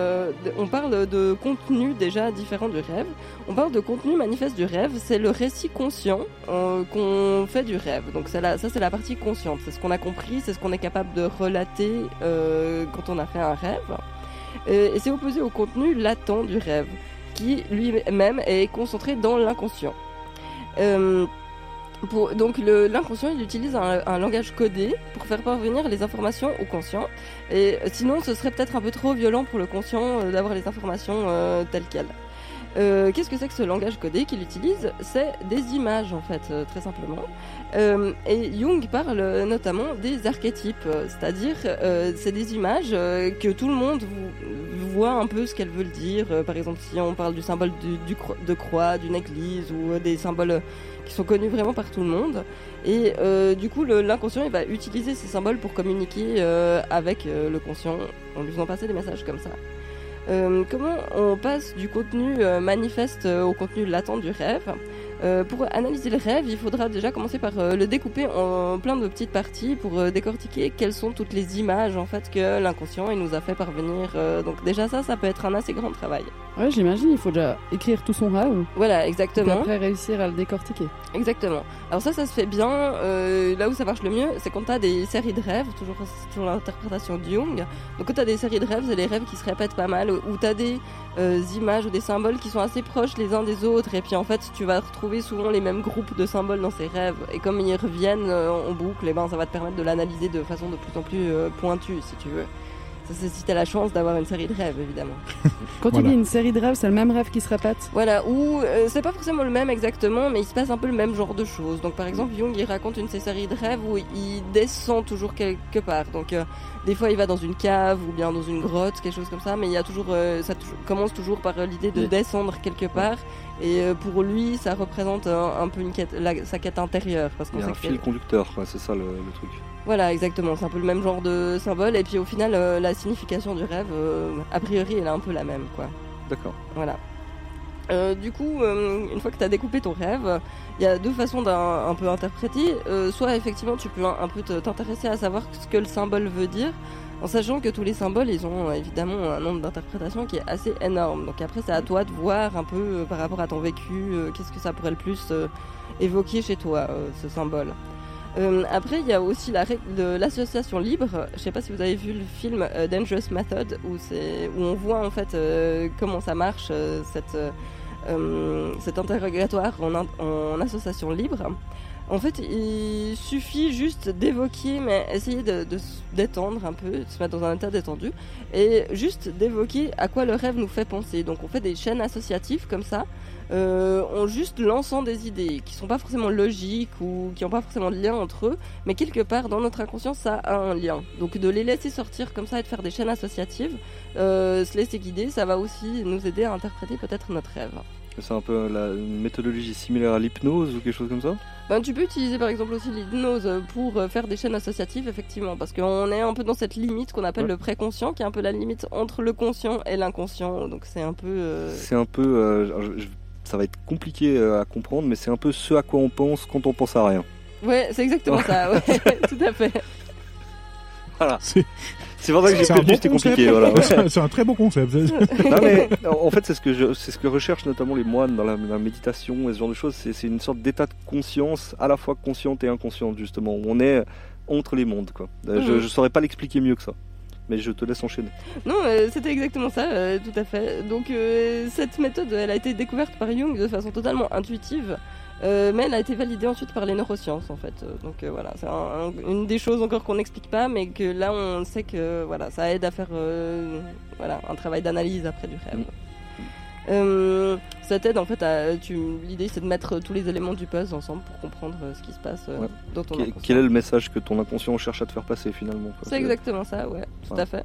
Speaker 3: on parle de contenu déjà différent du rêve. On parle de contenu manifeste du rêve. C'est le récit conscient qu'on fait du rêve. Donc ça, c'est la partie consciente. C'est ce qu'on a compris, c'est ce qu'on est capable de relater quand on a fait un rêve. Euh, et c'est opposé au contenu latent du rêve, qui lui-même est concentré dans l'inconscient. Euh, donc l'inconscient, il utilise un, langage codé pour faire parvenir les informations au conscient. Et sinon, ce serait peut-être un peu trop violent pour le conscient euh, d'avoir les informations telles quelles. Euh, Qu'est-ce que c'est que ce langage codé qu'il utilise C'est des images en fait, euh, très simplement. Euh, et Jung parle notamment des archétypes, c'est-à-dire c'est des images que tout le monde voit un peu ce qu'elles veulent dire. Par exemple, si on parle du symbole de croix, d'une église ou des symboles qui sont connus vraiment par tout le monde. Et du coup, l'inconscient va utiliser ces symboles pour communiquer avec le conscient en lui faisant passer des messages comme ça. Euh, comment on passe du contenu euh, manifeste euh, au contenu latent du rêve? Euh, Pour analyser le rêve, il faudra déjà commencer par euh, le découper en plein de petites parties pour euh, décortiquer quelles sont toutes les images en fait que l'inconscient il nous a fait parvenir. Donc déjà ça, ça peut être un assez grand travail.
Speaker 4: Ouais, j'imagine, il faut déjà écrire tout son rêve.
Speaker 3: Voilà,
Speaker 4: Et
Speaker 3: exactement.
Speaker 4: après réussir à le décortiquer.
Speaker 3: Exactement. Alors ça, ça se fait bien. là où ça marche le mieux, c'est quand t'as des séries de rêves, toujours, l'interprétation de Jung. Donc quand t'as des séries de rêves, c'est les rêves qui se répètent pas mal, où t'as des images ou des symboles qui sont assez proches les uns des autres, et puis en fait, tu vas retrouver souvent les mêmes groupes de symboles dans ces rêves. Et comme ils reviennent euh, en boucle, et ben ça va te permettre de l'analyser de façon de plus en plus euh, pointue, si tu veux. Ça, c'est si t'as la chance d'avoir une série de rêves, évidemment.
Speaker 4: Quand
Speaker 6: Voilà.
Speaker 4: tu dis une série de rêves, c'est le même rêve qui se répète.
Speaker 3: Voilà, ou euh, c'est pas forcément le même exactement, mais il se passe un peu le même genre de choses. Donc par exemple, Jung il raconte une de ses séries de rêves où il descend toujours quelque part. Donc euh, des fois il va dans une cave ou bien dans une grotte, quelque chose comme ça, mais il y a toujours, euh, ça commence toujours par euh, l'idée de
Speaker 7: Oui.
Speaker 3: descendre quelque part. Et euh, pour lui, ça représente un, un peu une quête, la- sa quête intérieure, parce qu'on
Speaker 7: Il y a un fil conducteur, c'est ça le, le truc.
Speaker 3: Voilà, exactement. C'est un peu le même genre de symbole. Et puis au final, euh, la signification du rêve, euh, a priori, elle est un peu la même, quoi.
Speaker 7: D'accord.
Speaker 3: Voilà. Euh, du coup, une fois que tu as découpé ton rêve, il y a deux façons d'un un peu interpréter. Soit effectivement, tu peux un, un peu t'intéresser à savoir ce que le symbole veut dire, en sachant que tous les symboles, ils ont évidemment un nombre d'interprétations qui est assez énorme. Donc après, c'est à toi de voir un peu par rapport à ton vécu, qu'est-ce que ça pourrait le plus évoquer chez toi, ce symbole. Euh, après, il y a aussi l'association libre. Je sais pas si vous avez vu le film euh, Dangerous Method, où, on voit en fait euh, comment ça marche, cette, cet interrogatoire en, association libre. En fait, il suffit juste d'évoquer, mais essayer de, détendre un peu, de se mettre dans un état détendu, et juste d'évoquer à quoi le rêve nous fait penser. Donc on fait des chaînes associatives comme ça, euh, en juste lançant des idées qui sont pas forcément logiques ou qui n'ont pas forcément de lien entre eux, mais quelque part dans notre inconscient ça a un lien. Donc de les laisser sortir comme ça et de faire des chaînes associatives, euh, se laisser guider, ça va aussi nous aider à interpréter peut-être notre rêve.
Speaker 7: C'est un peu la, une méthodologie similaire à l'hypnose ou quelque chose comme ça?
Speaker 3: Ben, tu peux utiliser par exemple aussi l'hypnose pour euh, faire des chaînes associatives, effectivement, parce qu'on est un peu dans cette limite qu'on appelle
Speaker 7: Ouais.
Speaker 3: le préconscient, qui est un peu la limite entre le conscient et l'inconscient. Donc c'est un peu. euh,
Speaker 7: C'est un peu. euh, je- ça va être compliqué euh, à comprendre, mais c'est un peu ce à quoi on pense quand on pense à rien.
Speaker 3: Ouais, c'est exactement ça, ouais, tout à fait.
Speaker 7: Voilà.
Speaker 6: C'est
Speaker 7: C'est pour ça que j'ai
Speaker 6: c'est un
Speaker 7: perdu, c'était
Speaker 6: concept.
Speaker 7: compliqué. Voilà.
Speaker 6: C'est un- c'est un très beau concept.
Speaker 7: non mais en fait c'est ce que je, ce que recherchent notamment les moines dans la, la méditation et ce genre de choses. C'est, c'est une sorte d'état de conscience à la fois consciente et inconsciente justement. où On est entre les mondes quoi. Euh, Je,
Speaker 3: Mhm.
Speaker 7: je saurais pas l'expliquer mieux que ça. Mais je te laisse enchaîner.
Speaker 3: Non, euh, c'était exactement ça, euh, tout à fait. Donc euh, cette méthode, elle a été découverte par Jung de façon totalement intuitive. mais elle a été validée ensuite par les neurosciences en fait. Donc voilà, c'est un- un- une des choses encore qu'on n'explique pas, mais que là on sait que voilà, ça aide à faire voilà un travail d'analyse après du rêve. Euh, ça t'aide en fait à. Tu, l'idée c'est de mettre tous les éléments du puzzle ensemble pour comprendre euh, ce qui se passe euh,
Speaker 7: Ouais.
Speaker 3: dans ton
Speaker 7: Quel, quel est le message que ton inconscient cherche à te faire passer finalement.
Speaker 3: C'est exactement ça, ouais, tout
Speaker 7: Ouais.
Speaker 3: à fait.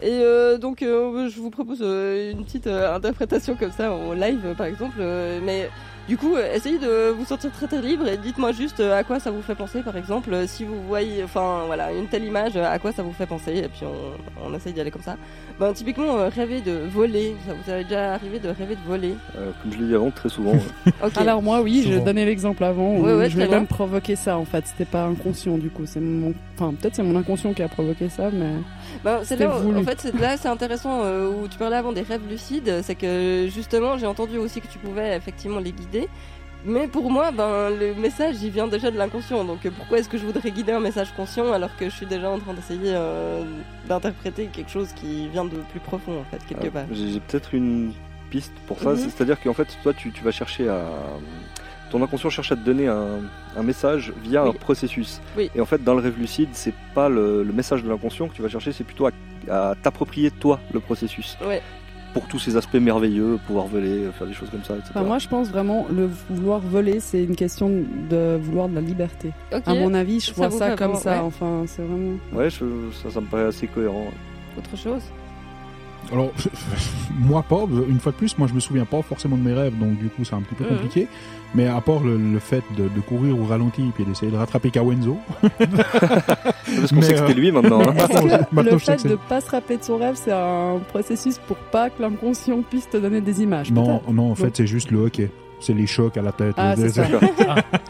Speaker 3: Et euh, donc, euh, je vous propose euh, une petite euh, interprétation comme ça en live, euh, par exemple. euh, mais du coup, euh, essayez de vous sentir très très libre et dites-moi juste euh, à quoi ça vous fait penser, par exemple. euh, si vous voyez, enfin voilà, une telle image, à quoi ça vous fait penser, et puis on, on essaye d'y aller comme ça. Ben, typiquement, rêver de voler, ça vous est déjà arrivé de rêver de voler?
Speaker 7: Euh, comme je l'ai dit avant, très souvent. ouais.
Speaker 3: Ok.
Speaker 4: Alors moi oui, je donnais l'exemple avant.
Speaker 3: Ouais, ouais,
Speaker 4: je
Speaker 3: bien.
Speaker 4: même provoquer ça en fait. C'était pas inconscient du coup. C'est mon, enfin peut-être c'est mon inconscient qui a provoqué ça, mais
Speaker 3: Ben, c'est là, où-
Speaker 4: voulu.
Speaker 3: en fait, c'est là, c'est intéressant euh, où tu parlais avant des rêves lucides, c'est que justement, j'ai entendu aussi que tu pouvais effectivement les guider. Mais pour moi, ben, le message, il vient déjà de l'inconscient. Donc, euh, pourquoi est-ce que je voudrais guider un message conscient alors que je suis déjà en train d'essayer euh, d'interpréter quelque chose qui vient de plus profond, en fait, quelque
Speaker 7: Euh,
Speaker 3: part.
Speaker 7: J'ai peut-être une piste pour ça.
Speaker 3: Mhm.
Speaker 7: c'est- C'est-à-dire qu'en fait, toi, tu, tu vas chercher à. Ton inconscient cherche à te donner un, un message via
Speaker 3: Oui.
Speaker 7: un processus.
Speaker 3: Oui.
Speaker 7: Et en fait, dans le rêve lucide, c'est pas le, le message de l'inconscient que tu vas chercher, c'est plutôt à, à t'approprier toi le processus.
Speaker 3: Ouais.
Speaker 7: Pour tous ces aspects merveilleux, pouvoir voler, faire des choses comme ça, etc.
Speaker 4: enfin, moi je pense vraiment le vouloir voler, c'est une question de vouloir de la liberté. À mon avis, je
Speaker 3: Ça
Speaker 4: vois ça comme ça.
Speaker 3: ouais.
Speaker 4: Enfin, c'est vraiment.
Speaker 7: Ouais, je- ça, ça me paraît assez cohérent.
Speaker 3: autre chose?
Speaker 6: Alors, moi pas, une fois de plus, moi je me souviens pas forcément de mes rêves, donc du coup c'est un petit peu
Speaker 3: Mhm.
Speaker 6: compliqué. Mais à part le, le fait de, de courir au ralenti puis d'essayer de rattraper Kawenzo,
Speaker 7: Parce qu'on sait que
Speaker 6: euh,
Speaker 7: c'était lui maintenant. hein.
Speaker 4: Est-ce
Speaker 6: Maintenant,
Speaker 4: que
Speaker 6: maintenant,
Speaker 4: le fait de pas se rappeler de son rêve, c'est un processus pour pas que l'inconscient puisse te donner des images
Speaker 6: non, non, en fait c'est juste le hockey. C'est les chocs à la tête.
Speaker 4: Ah, c'est ça.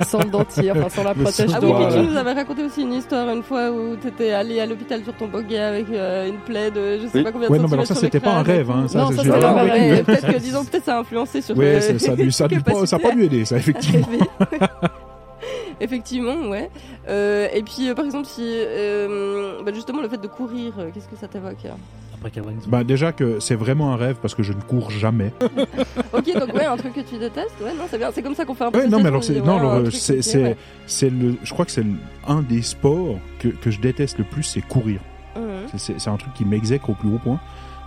Speaker 4: Sans le dentier, enfin sans la protège
Speaker 3: Ah oui, tu nous avais raconté aussi une histoire une fois où t'étais allé à l'hôpital sur ton buggy avec euh, une plaie de je sais
Speaker 7: Oui.
Speaker 3: pas combien de
Speaker 6: Ouais, non, mais alors ça
Speaker 3: sur le
Speaker 6: c'était pas un rêve, hein. Ça,
Speaker 4: Non, ça, c'était pas vrai.
Speaker 6: vécu.
Speaker 3: peut-être que disons peut-être ça a influencé sur
Speaker 6: Ouais,
Speaker 3: euh,
Speaker 6: ça, ça, a dû- ça, a dû pas, ça a pas dû aider, ça effectivement.
Speaker 3: Effectivement, ouais. Euh, et puis, euh, par exemple, si euh, bah, justement le fait de courir, euh, qu'est-ce que ça t'évoque
Speaker 5: Après.
Speaker 6: Bah déjà que c'est vraiment un rêve parce que je ne cours jamais.
Speaker 3: Ok, donc ouais, un truc que tu détestes, ouais, non, c'est bien, c'est comme ça qu'on fait un peu.
Speaker 6: Ouais,
Speaker 3: de
Speaker 6: non, mais alors c'est non, c'est c'est
Speaker 3: ouais.
Speaker 6: c'est le, je crois que c'est le- un des sports que, que je déteste le plus, c'est courir.
Speaker 3: Mhm.
Speaker 6: C'est- C'est c'est un truc qui m'exècre au plus haut point.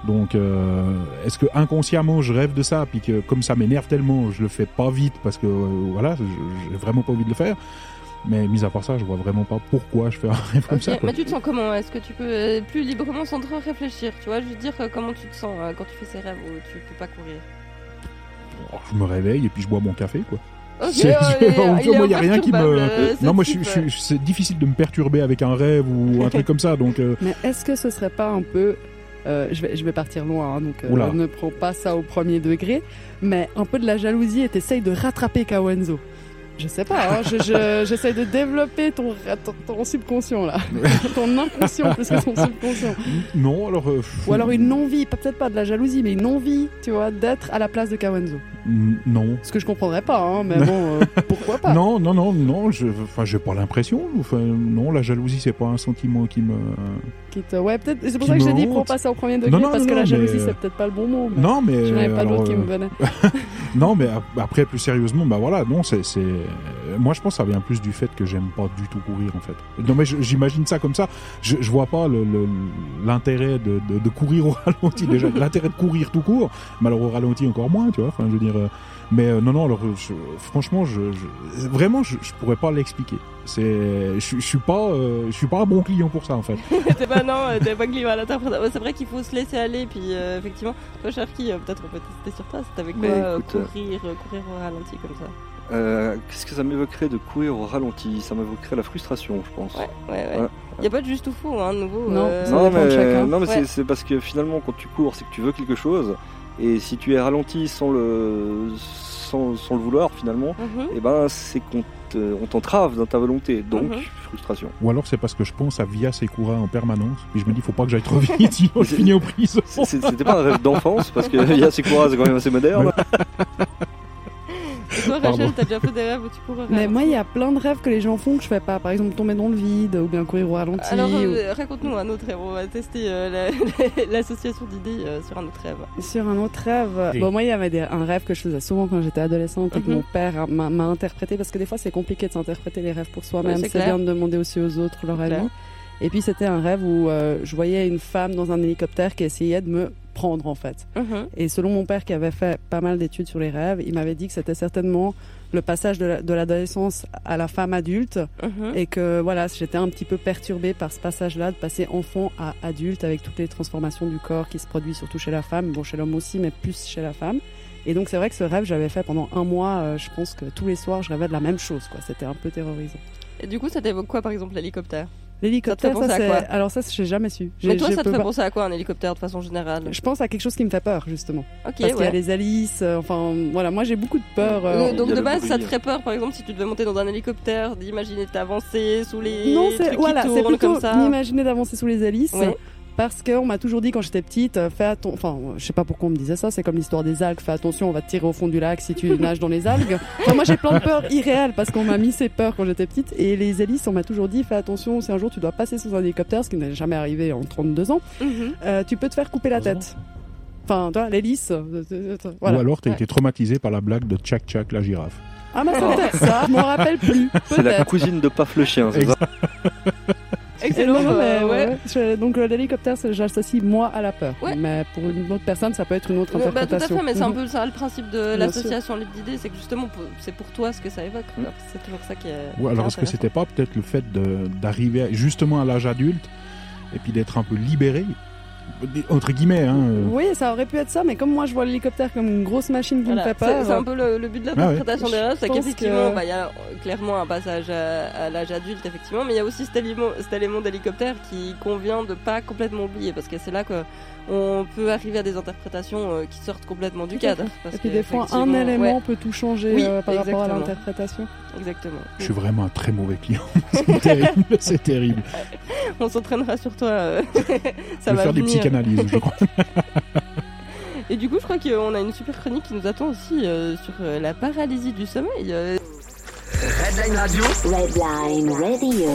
Speaker 6: Donc, euh, est-ce que inconsciemment je rêve de ça, puis que comme ça m'énerve tellement, je le fais pas vite parce que euh, voilà, je- j'ai vraiment pas envie de le faire. Mais mis à part ça, je vois vraiment pas pourquoi je fais un rêve comme ça. quoi.
Speaker 3: mais tu te sens comment? Est-ce que tu peux euh, plus librement sans trop réfléchir Tu vois, je veux dire, euh, comment tu te sens euh, quand tu fais ces rêves où tu peux pas courir?
Speaker 6: Oh, Je me réveille et puis je bois mon café, quoi.
Speaker 3: Ok,
Speaker 6: C'est-
Speaker 3: euh, il est-
Speaker 6: en
Speaker 3: il
Speaker 6: fait,
Speaker 3: est
Speaker 6: moi, il y a rien qui me.
Speaker 3: euh,
Speaker 6: non, moi, c'est difficile de me perturber avec un rêve ou un truc comme ça. Donc, euh,
Speaker 4: Mais est-ce que ce serait pas un peu. euh, je, vais, je vais partir loin, hein, donc euh, ne prends pas ça au premier degré, mais un peu de la jalousie et t'essayes de rattraper Kawenzo. Je sais pas, hein, je- je- j'essaye de développer ton, ton, ton subconscient là, ton inconscient plus que ton subconscient.
Speaker 6: non, alors. euh,
Speaker 4: Ou alors une envie, peut-être pas de la jalousie, mais une envie, tu vois, d'être à la place de Kawenzo.
Speaker 6: Non.
Speaker 4: Ce que je comprendrais pas, hein, mais bon, euh, pourquoi pas?
Speaker 6: Non, non, non, non, je, enfin, j'ai pas l'impression. Enfin, non, la jalousie, c'est pas un sentiment qui me.
Speaker 4: Qui te- Ouais, peut-être. C'est pour ça que j'ai dit
Speaker 6: hante.
Speaker 4: prends pas ça au premier degré
Speaker 6: Non, non,
Speaker 4: parce
Speaker 6: non,
Speaker 4: que la jalousie
Speaker 6: mais, euh,
Speaker 4: c'est peut-être pas le bon mot. mais
Speaker 6: Non, mais.
Speaker 4: Je n'avais pas d'autre qui
Speaker 6: euh,
Speaker 4: me venait.
Speaker 6: Non, mais ap- après, plus sérieusement, bah voilà, non, c'est, c'est, Euh, moi, je pense que ça vient plus du fait que j'aime pas du tout courir, en fait. Non, mais j'imagine ça comme ça. Je, je vois pas le- le- l'intérêt de, de, de courir au ralenti. Déjà, l'intérêt de courir tout court, mais alors au ralenti encore moins, tu vois. Enfin, je veux dire. euh, mais euh, non, non. Alors, je- franchement, je, je- vraiment, je, je pourrais pas l'expliquer. C'est, je, je suis pas, euh, je suis pas un bon client pour ça, en fait.
Speaker 3: t'es pas non, t'es pas client à l'interprétation. Ouais, C'est vrai qu'il faut se laisser aller, puis euh, effectivement, toi, Cherki, euh, peut-être on peut tester sur toi. C'est avec quoi
Speaker 7: écoute,
Speaker 3: courir, euh, courir au ralenti comme ça.
Speaker 7: Euh, Qu'est-ce que ça m'évoquerait de courir au ralenti? Ça m'évoquerait la frustration, je pense.
Speaker 3: Ouais, ouais, ouais.
Speaker 7: Ouais.
Speaker 3: Y a pas de juste ou faux, hein, de nouveau.
Speaker 4: Non,
Speaker 3: euh,
Speaker 7: mais,
Speaker 4: chacun.
Speaker 7: non, mais
Speaker 3: Ouais.
Speaker 7: c'est- c'est parce que finalement, quand tu cours, c'est que tu veux quelque chose. Et si tu es ralenti sans le, sans, sans le vouloir, finalement,
Speaker 3: mhm.
Speaker 7: et ben, c'est qu'on te- on t'entrave dans ta volonté. Donc,
Speaker 3: Mhm.
Speaker 7: frustration.
Speaker 6: Ou alors c'est parce que je pense à Via Sekura en permanence. Puis je me dis, faut pas que j'aille trop vite, sinon je finis aux prises.
Speaker 7: C'est- c'est- C'était pas un rêve d'enfance, parce que Yas Sekura, c'est quand même assez moderne.
Speaker 3: Et toi. Rachel, t'as déjà fait des rêves où tu cours au
Speaker 4: Mais moi, il y a plein de rêves que les gens font que je fais pas. Par exemple, tomber dans le vide ou bien courir au ralenti.
Speaker 3: Alors,
Speaker 4: ou-
Speaker 3: euh, raconte-nous un autre rêve. On va tester euh, la- l'association d'idées euh, sur un autre rêve.
Speaker 4: Sur un autre rêve,
Speaker 5: Oui.
Speaker 4: bon moi il y avait des- un rêve que je faisais souvent quand j'étais adolescente et que
Speaker 3: Mhm.
Speaker 4: mon père m'a interprété parce que des fois c'est compliqué de s'interpréter les rêves pour soi-même,
Speaker 3: Ouais, c'est
Speaker 4: bien de demander aussi aux autres leur avis. Et puis c'était un rêve où euh, je voyais une femme dans un hélicoptère qui essayait de me prendre en fait.
Speaker 3: Mhm.
Speaker 4: Et selon mon père qui avait fait pas mal d'études sur les rêves, il m'avait dit que c'était certainement le passage de la- de l'adolescence à la femme adulte
Speaker 3: Mhm.
Speaker 4: et que voilà, j'étais un petit peu perturbée par ce passage-là de passer enfant à adulte avec toutes les transformations du corps qui se produisent surtout chez la femme, bon chez l'homme aussi, mais plus chez la femme. Et donc c'est vrai que ce rêve, j'avais fait pendant un mois. euh, je pense que tous les soirs, je rêvais de la même chose. quoi. C'était un peu terrorisant.
Speaker 3: Et du coup, ça t'évoque quoi, par exemple, l'hélicoptère?
Speaker 4: L'hélicoptère,
Speaker 3: Ça te fait
Speaker 4: ça,
Speaker 3: penser à
Speaker 4: c'est.
Speaker 3: quoi
Speaker 4: Alors ça, j'ai jamais su.
Speaker 3: Mais toi,
Speaker 4: je
Speaker 3: ça te fait
Speaker 4: pas-
Speaker 3: penser à quoi un hélicoptère de façon générale
Speaker 4: Je pense à quelque chose qui me fait peur justement.
Speaker 3: Ok,
Speaker 4: Parce qu'il y a
Speaker 3: ouais.
Speaker 4: les hélices. euh, enfin, voilà, moi j'ai beaucoup de peur.
Speaker 3: Euh, donc de base, ça te ferait peur, par exemple, si tu devais monter dans un hélicoptère, d'imaginer t'avancer sous les
Speaker 4: Non, c'est voilà, c'est plutôt m'imaginer d'avancer sous les hélices.
Speaker 3: Ouais.
Speaker 4: Parce qu'on m'a toujours dit quand j'étais petite, euh, fais attention. Enfin, euh, je sais pas pourquoi on me disait ça. C'est comme l'histoire des algues. Fais attention, on va te tirer au fond du lac si tu nages dans les algues. Enfin, moi, j'ai plein de peurs irréelles parce qu'on m'a mis ces peurs quand j'étais petite. Et les hélices, on m'a toujours dit, fais attention. Si un jour tu dois passer sous un hélicoptère, ce qui n'est jamais arrivé en 32 ans,
Speaker 3: Mhm.
Speaker 4: euh, tu peux te faire couper la tête. Enfin, toi, l'hélice. voilà.
Speaker 6: Ou alors t'as
Speaker 3: Ouais.
Speaker 6: été traumatisé par la blague de Tchak Tchak la girafe.
Speaker 4: Ah, mais c'est peut-être ça. Je m'en rappelle plus.
Speaker 7: C'est la cousine de Paf le chien, c'est ça
Speaker 3: Excellent,
Speaker 4: Non, non, mais
Speaker 3: euh,
Speaker 4: ouais.
Speaker 3: ouais.
Speaker 4: Je- donc euh, l'hélicoptère, c'est- j'associe moi à la peur.
Speaker 3: Ouais.
Speaker 4: Mais pour une autre personne, ça peut être une autre
Speaker 3: Ouais, bah, tout à
Speaker 4: interprétation.
Speaker 3: fait, mais c'est un
Speaker 4: Mhm.
Speaker 3: peu ça le principe de l'association libre d'idées, c'est que justement, c'est pour toi ce que ça évoque. quoi. C'est toujours ça qui est.
Speaker 6: Ou alors est-ce que c'était pas peut-être le fait d'arriver justement à l'âge adulte et puis d'être un peu libéré entre guillemets hein,
Speaker 4: Oui, ça aurait pu être ça, mais comme moi je vois l'hélicoptère comme une grosse machine qui
Speaker 3: Voilà,
Speaker 4: me fait
Speaker 3: c'est
Speaker 4: peur.
Speaker 3: c'est un peu le, le but de l'interprétation
Speaker 4: Ah ouais.
Speaker 3: des rêves, c'est qu'effectivement,
Speaker 4: que-
Speaker 3: bah, il y a clairement un passage à, à l'âge adulte, effectivement, mais il y a aussi cet élément, cet élément d'hélicoptère qui convient de pas complètement oublier, parce que c'est là que on peut arriver à des interprétations euh, qui sortent complètement du cadre. parce
Speaker 4: Et puis
Speaker 3: que,
Speaker 4: des fois, un élément
Speaker 3: ouais,
Speaker 4: peut tout changer
Speaker 3: Oui,
Speaker 4: euh, par rapport à l'interprétation.
Speaker 3: exactement.
Speaker 6: je suis vraiment un très mauvais client c'est terrible c'est terrible
Speaker 3: On s'entraînera sur toi. euh,
Speaker 6: je
Speaker 3: ça
Speaker 6: vais
Speaker 3: va
Speaker 6: faire des psychanalyses je crois
Speaker 3: Et du coup, je crois qu'on a une super chronique qui nous attend aussi euh, sur euh, la paralysie du sommeil. euh,
Speaker 10: Redline Radio.
Speaker 8: Redline Radio.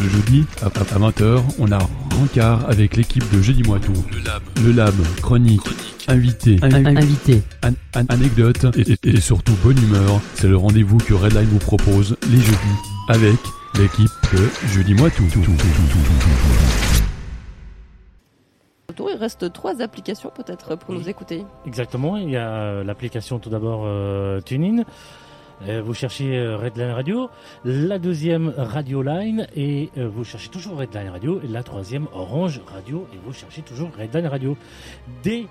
Speaker 1: Le jeudi, à, à 20h, on a Rencard avec l'équipe de Jeudi Moi Tout. Le lab. Le lab, chronique, invité,
Speaker 9: Un- un- invité.
Speaker 1: an- an- anecdote et, et- et surtout bonne humeur. C'est le rendez-vous que Redline vous propose les jeudis avec l'équipe de Jeudi Moi Tout. Tout, tout, tout, tout, tout, tout.
Speaker 3: autour. Il reste trois applications peut-être pour nous écouter.
Speaker 5: Exactement, il y a euh, l'application tout d'abord euh, TuneIn. Euh, vous cherchez euh, Redline Radio, la deuxième Radio Line et euh, vous cherchez toujours Redline Radio et la troisième Orange Radio et vous cherchez toujours Redline Radio. Des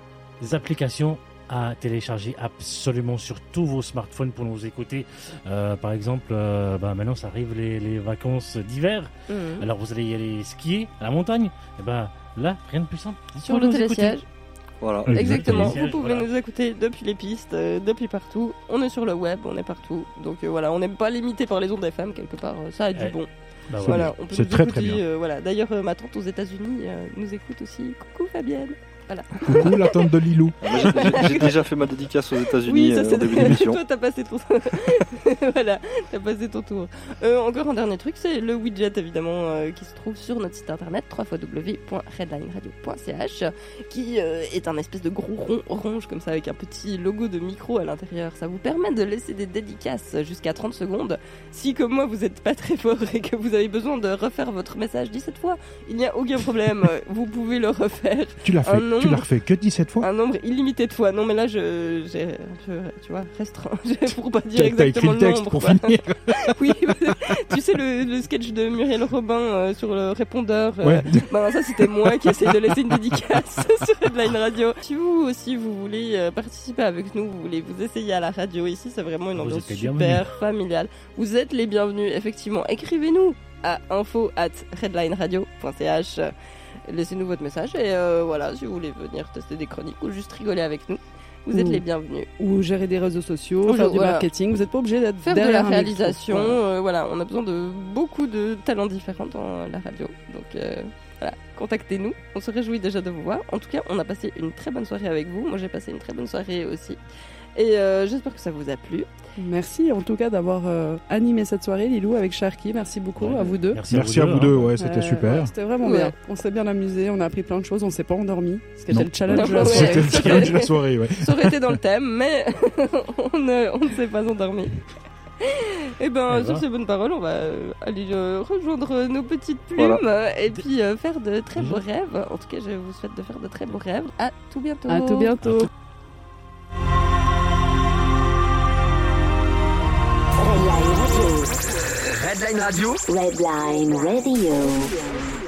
Speaker 5: applications à télécharger absolument sur tous vos smartphones pour nous écouter. Euh, par exemple, euh, bah, maintenant ça arrive les, les vacances d'hiver.
Speaker 3: Mhm.
Speaker 5: Alors vous allez y aller skier à la montagne. Et ben là, rien de plus simple.
Speaker 3: Sur le télésiège.
Speaker 7: Voilà.
Speaker 3: Exactement. Vous pouvez
Speaker 5: voilà.
Speaker 3: nous écouter depuis les pistes, euh, depuis partout. On est sur le web, on est partout. Donc euh, voilà, on n'est pas limité par les ondes FM quelque part. euh, Ça a du bon.
Speaker 5: Bah, voilà.
Speaker 3: Voilà, on peut
Speaker 6: C'est
Speaker 3: nous
Speaker 6: très,
Speaker 3: écouter,
Speaker 6: très bien.
Speaker 3: euh, voilà. D'ailleurs, euh, ma tante aux États-Unis euh, nous écoute aussi. Coucou Fabienne. Voilà.
Speaker 6: Coucou la tante de Lilou.
Speaker 7: J'ai- déjà fait ma dédicace aux États-Unis
Speaker 3: Oui, ça
Speaker 7: euh,
Speaker 3: c'est
Speaker 7: en début d'émission.
Speaker 3: Toi, t'as passé ton. voilà, t'as passé ton tour. Euh, encore un dernier truc, c'est le widget évidemment euh, qui se trouve sur notre site internet www.redlineradio.ch qui euh, est un espèce de gros rond orange comme ça avec un petit logo de micro à l'intérieur. Ça vous permet de laisser des dédicaces jusqu'à 30 secondes. Si comme moi vous êtes pas très fort et que vous avez besoin de refaire votre message 17 fois, il n'y a aucun problème. vous pouvez le refaire
Speaker 6: Tu l'as
Speaker 3: Un
Speaker 6: fait, tu
Speaker 3: nombre-
Speaker 6: l'as refait que 17 fois
Speaker 3: un nombre illimité de fois. Non, mais là, je, peu, tu vois, restreint. pour pas dire
Speaker 6: T'as t'as écrit
Speaker 3: exactement
Speaker 6: le
Speaker 3: le
Speaker 6: texte
Speaker 3: nombre.
Speaker 6: pour
Speaker 3: quoi.
Speaker 6: finir.
Speaker 3: oui, tu sais, le, le sketch de Muriel Robin euh, sur le répondeur. euh,
Speaker 6: Ouais.
Speaker 3: ben, ça, c'était moi qui essayais de laisser une dédicace sur Headline Radio. Si vous aussi, vous voulez euh, participer avec nous, vous voulez vous essayer à la radio ici, c'est vraiment une ambiance super familiale. Vous êtes les bienvenus, effectivement. Écrivez-nous à info at redlineradio.ch. Laissez-nous votre message et euh, voilà, si vous voulez venir tester des chroniques ou juste rigoler avec nous, vous êtes
Speaker 4: Ou-
Speaker 3: les bienvenus.
Speaker 4: Ou gérer des réseaux sociaux,
Speaker 3: Ou
Speaker 4: faire
Speaker 3: je-
Speaker 4: du
Speaker 3: voilà.
Speaker 4: marketing. Vous n'êtes pas obligé d'être
Speaker 3: Faire de la
Speaker 4: derrière micro.
Speaker 3: réalisation,
Speaker 4: Voilà.
Speaker 3: euh, voilà, on a besoin de beaucoup de talents différents dans la radio. Donc euh, voilà, contactez-nous, on se réjouit déjà de vous voir. En tout cas, on a passé une très bonne soirée avec vous. Moi, j'ai passé une très bonne soirée aussi. Et euh, j'espère que ça vous a plu.
Speaker 4: Merci en tout cas d'avoir euh, animé cette soirée, Lilou, avec Sharky. Merci beaucoup
Speaker 5: Ouais,
Speaker 4: à vous deux.
Speaker 5: Merci,
Speaker 6: Merci à vous deux,
Speaker 5: hein.
Speaker 6: ouais, c'était
Speaker 4: Euh,
Speaker 6: super.
Speaker 4: ouais, C'était vraiment
Speaker 3: Ouais.
Speaker 4: bien. On s'est bien amusé, on a appris plein de choses, on s'est pas endormi. C'était le challenge de la soirée.
Speaker 6: Le challenge de la soirée, ouais.
Speaker 3: Ça aurait été dans le thème, mais on ne, on ne s'est pas endormi. Et ben,
Speaker 5: Eh
Speaker 3: sur
Speaker 5: ben.
Speaker 3: ces bonnes paroles, on va euh, aller euh, rejoindre nos petites plumes
Speaker 7: Voilà.
Speaker 3: et puis euh, faire de très beaux rêves. En tout cas, je vous souhaite de faire de très beaux rêves. À tout bientôt.
Speaker 4: À tout bientôt.
Speaker 8: Redline Radio.
Speaker 10: Redline Radio.
Speaker 8: Redline Radio.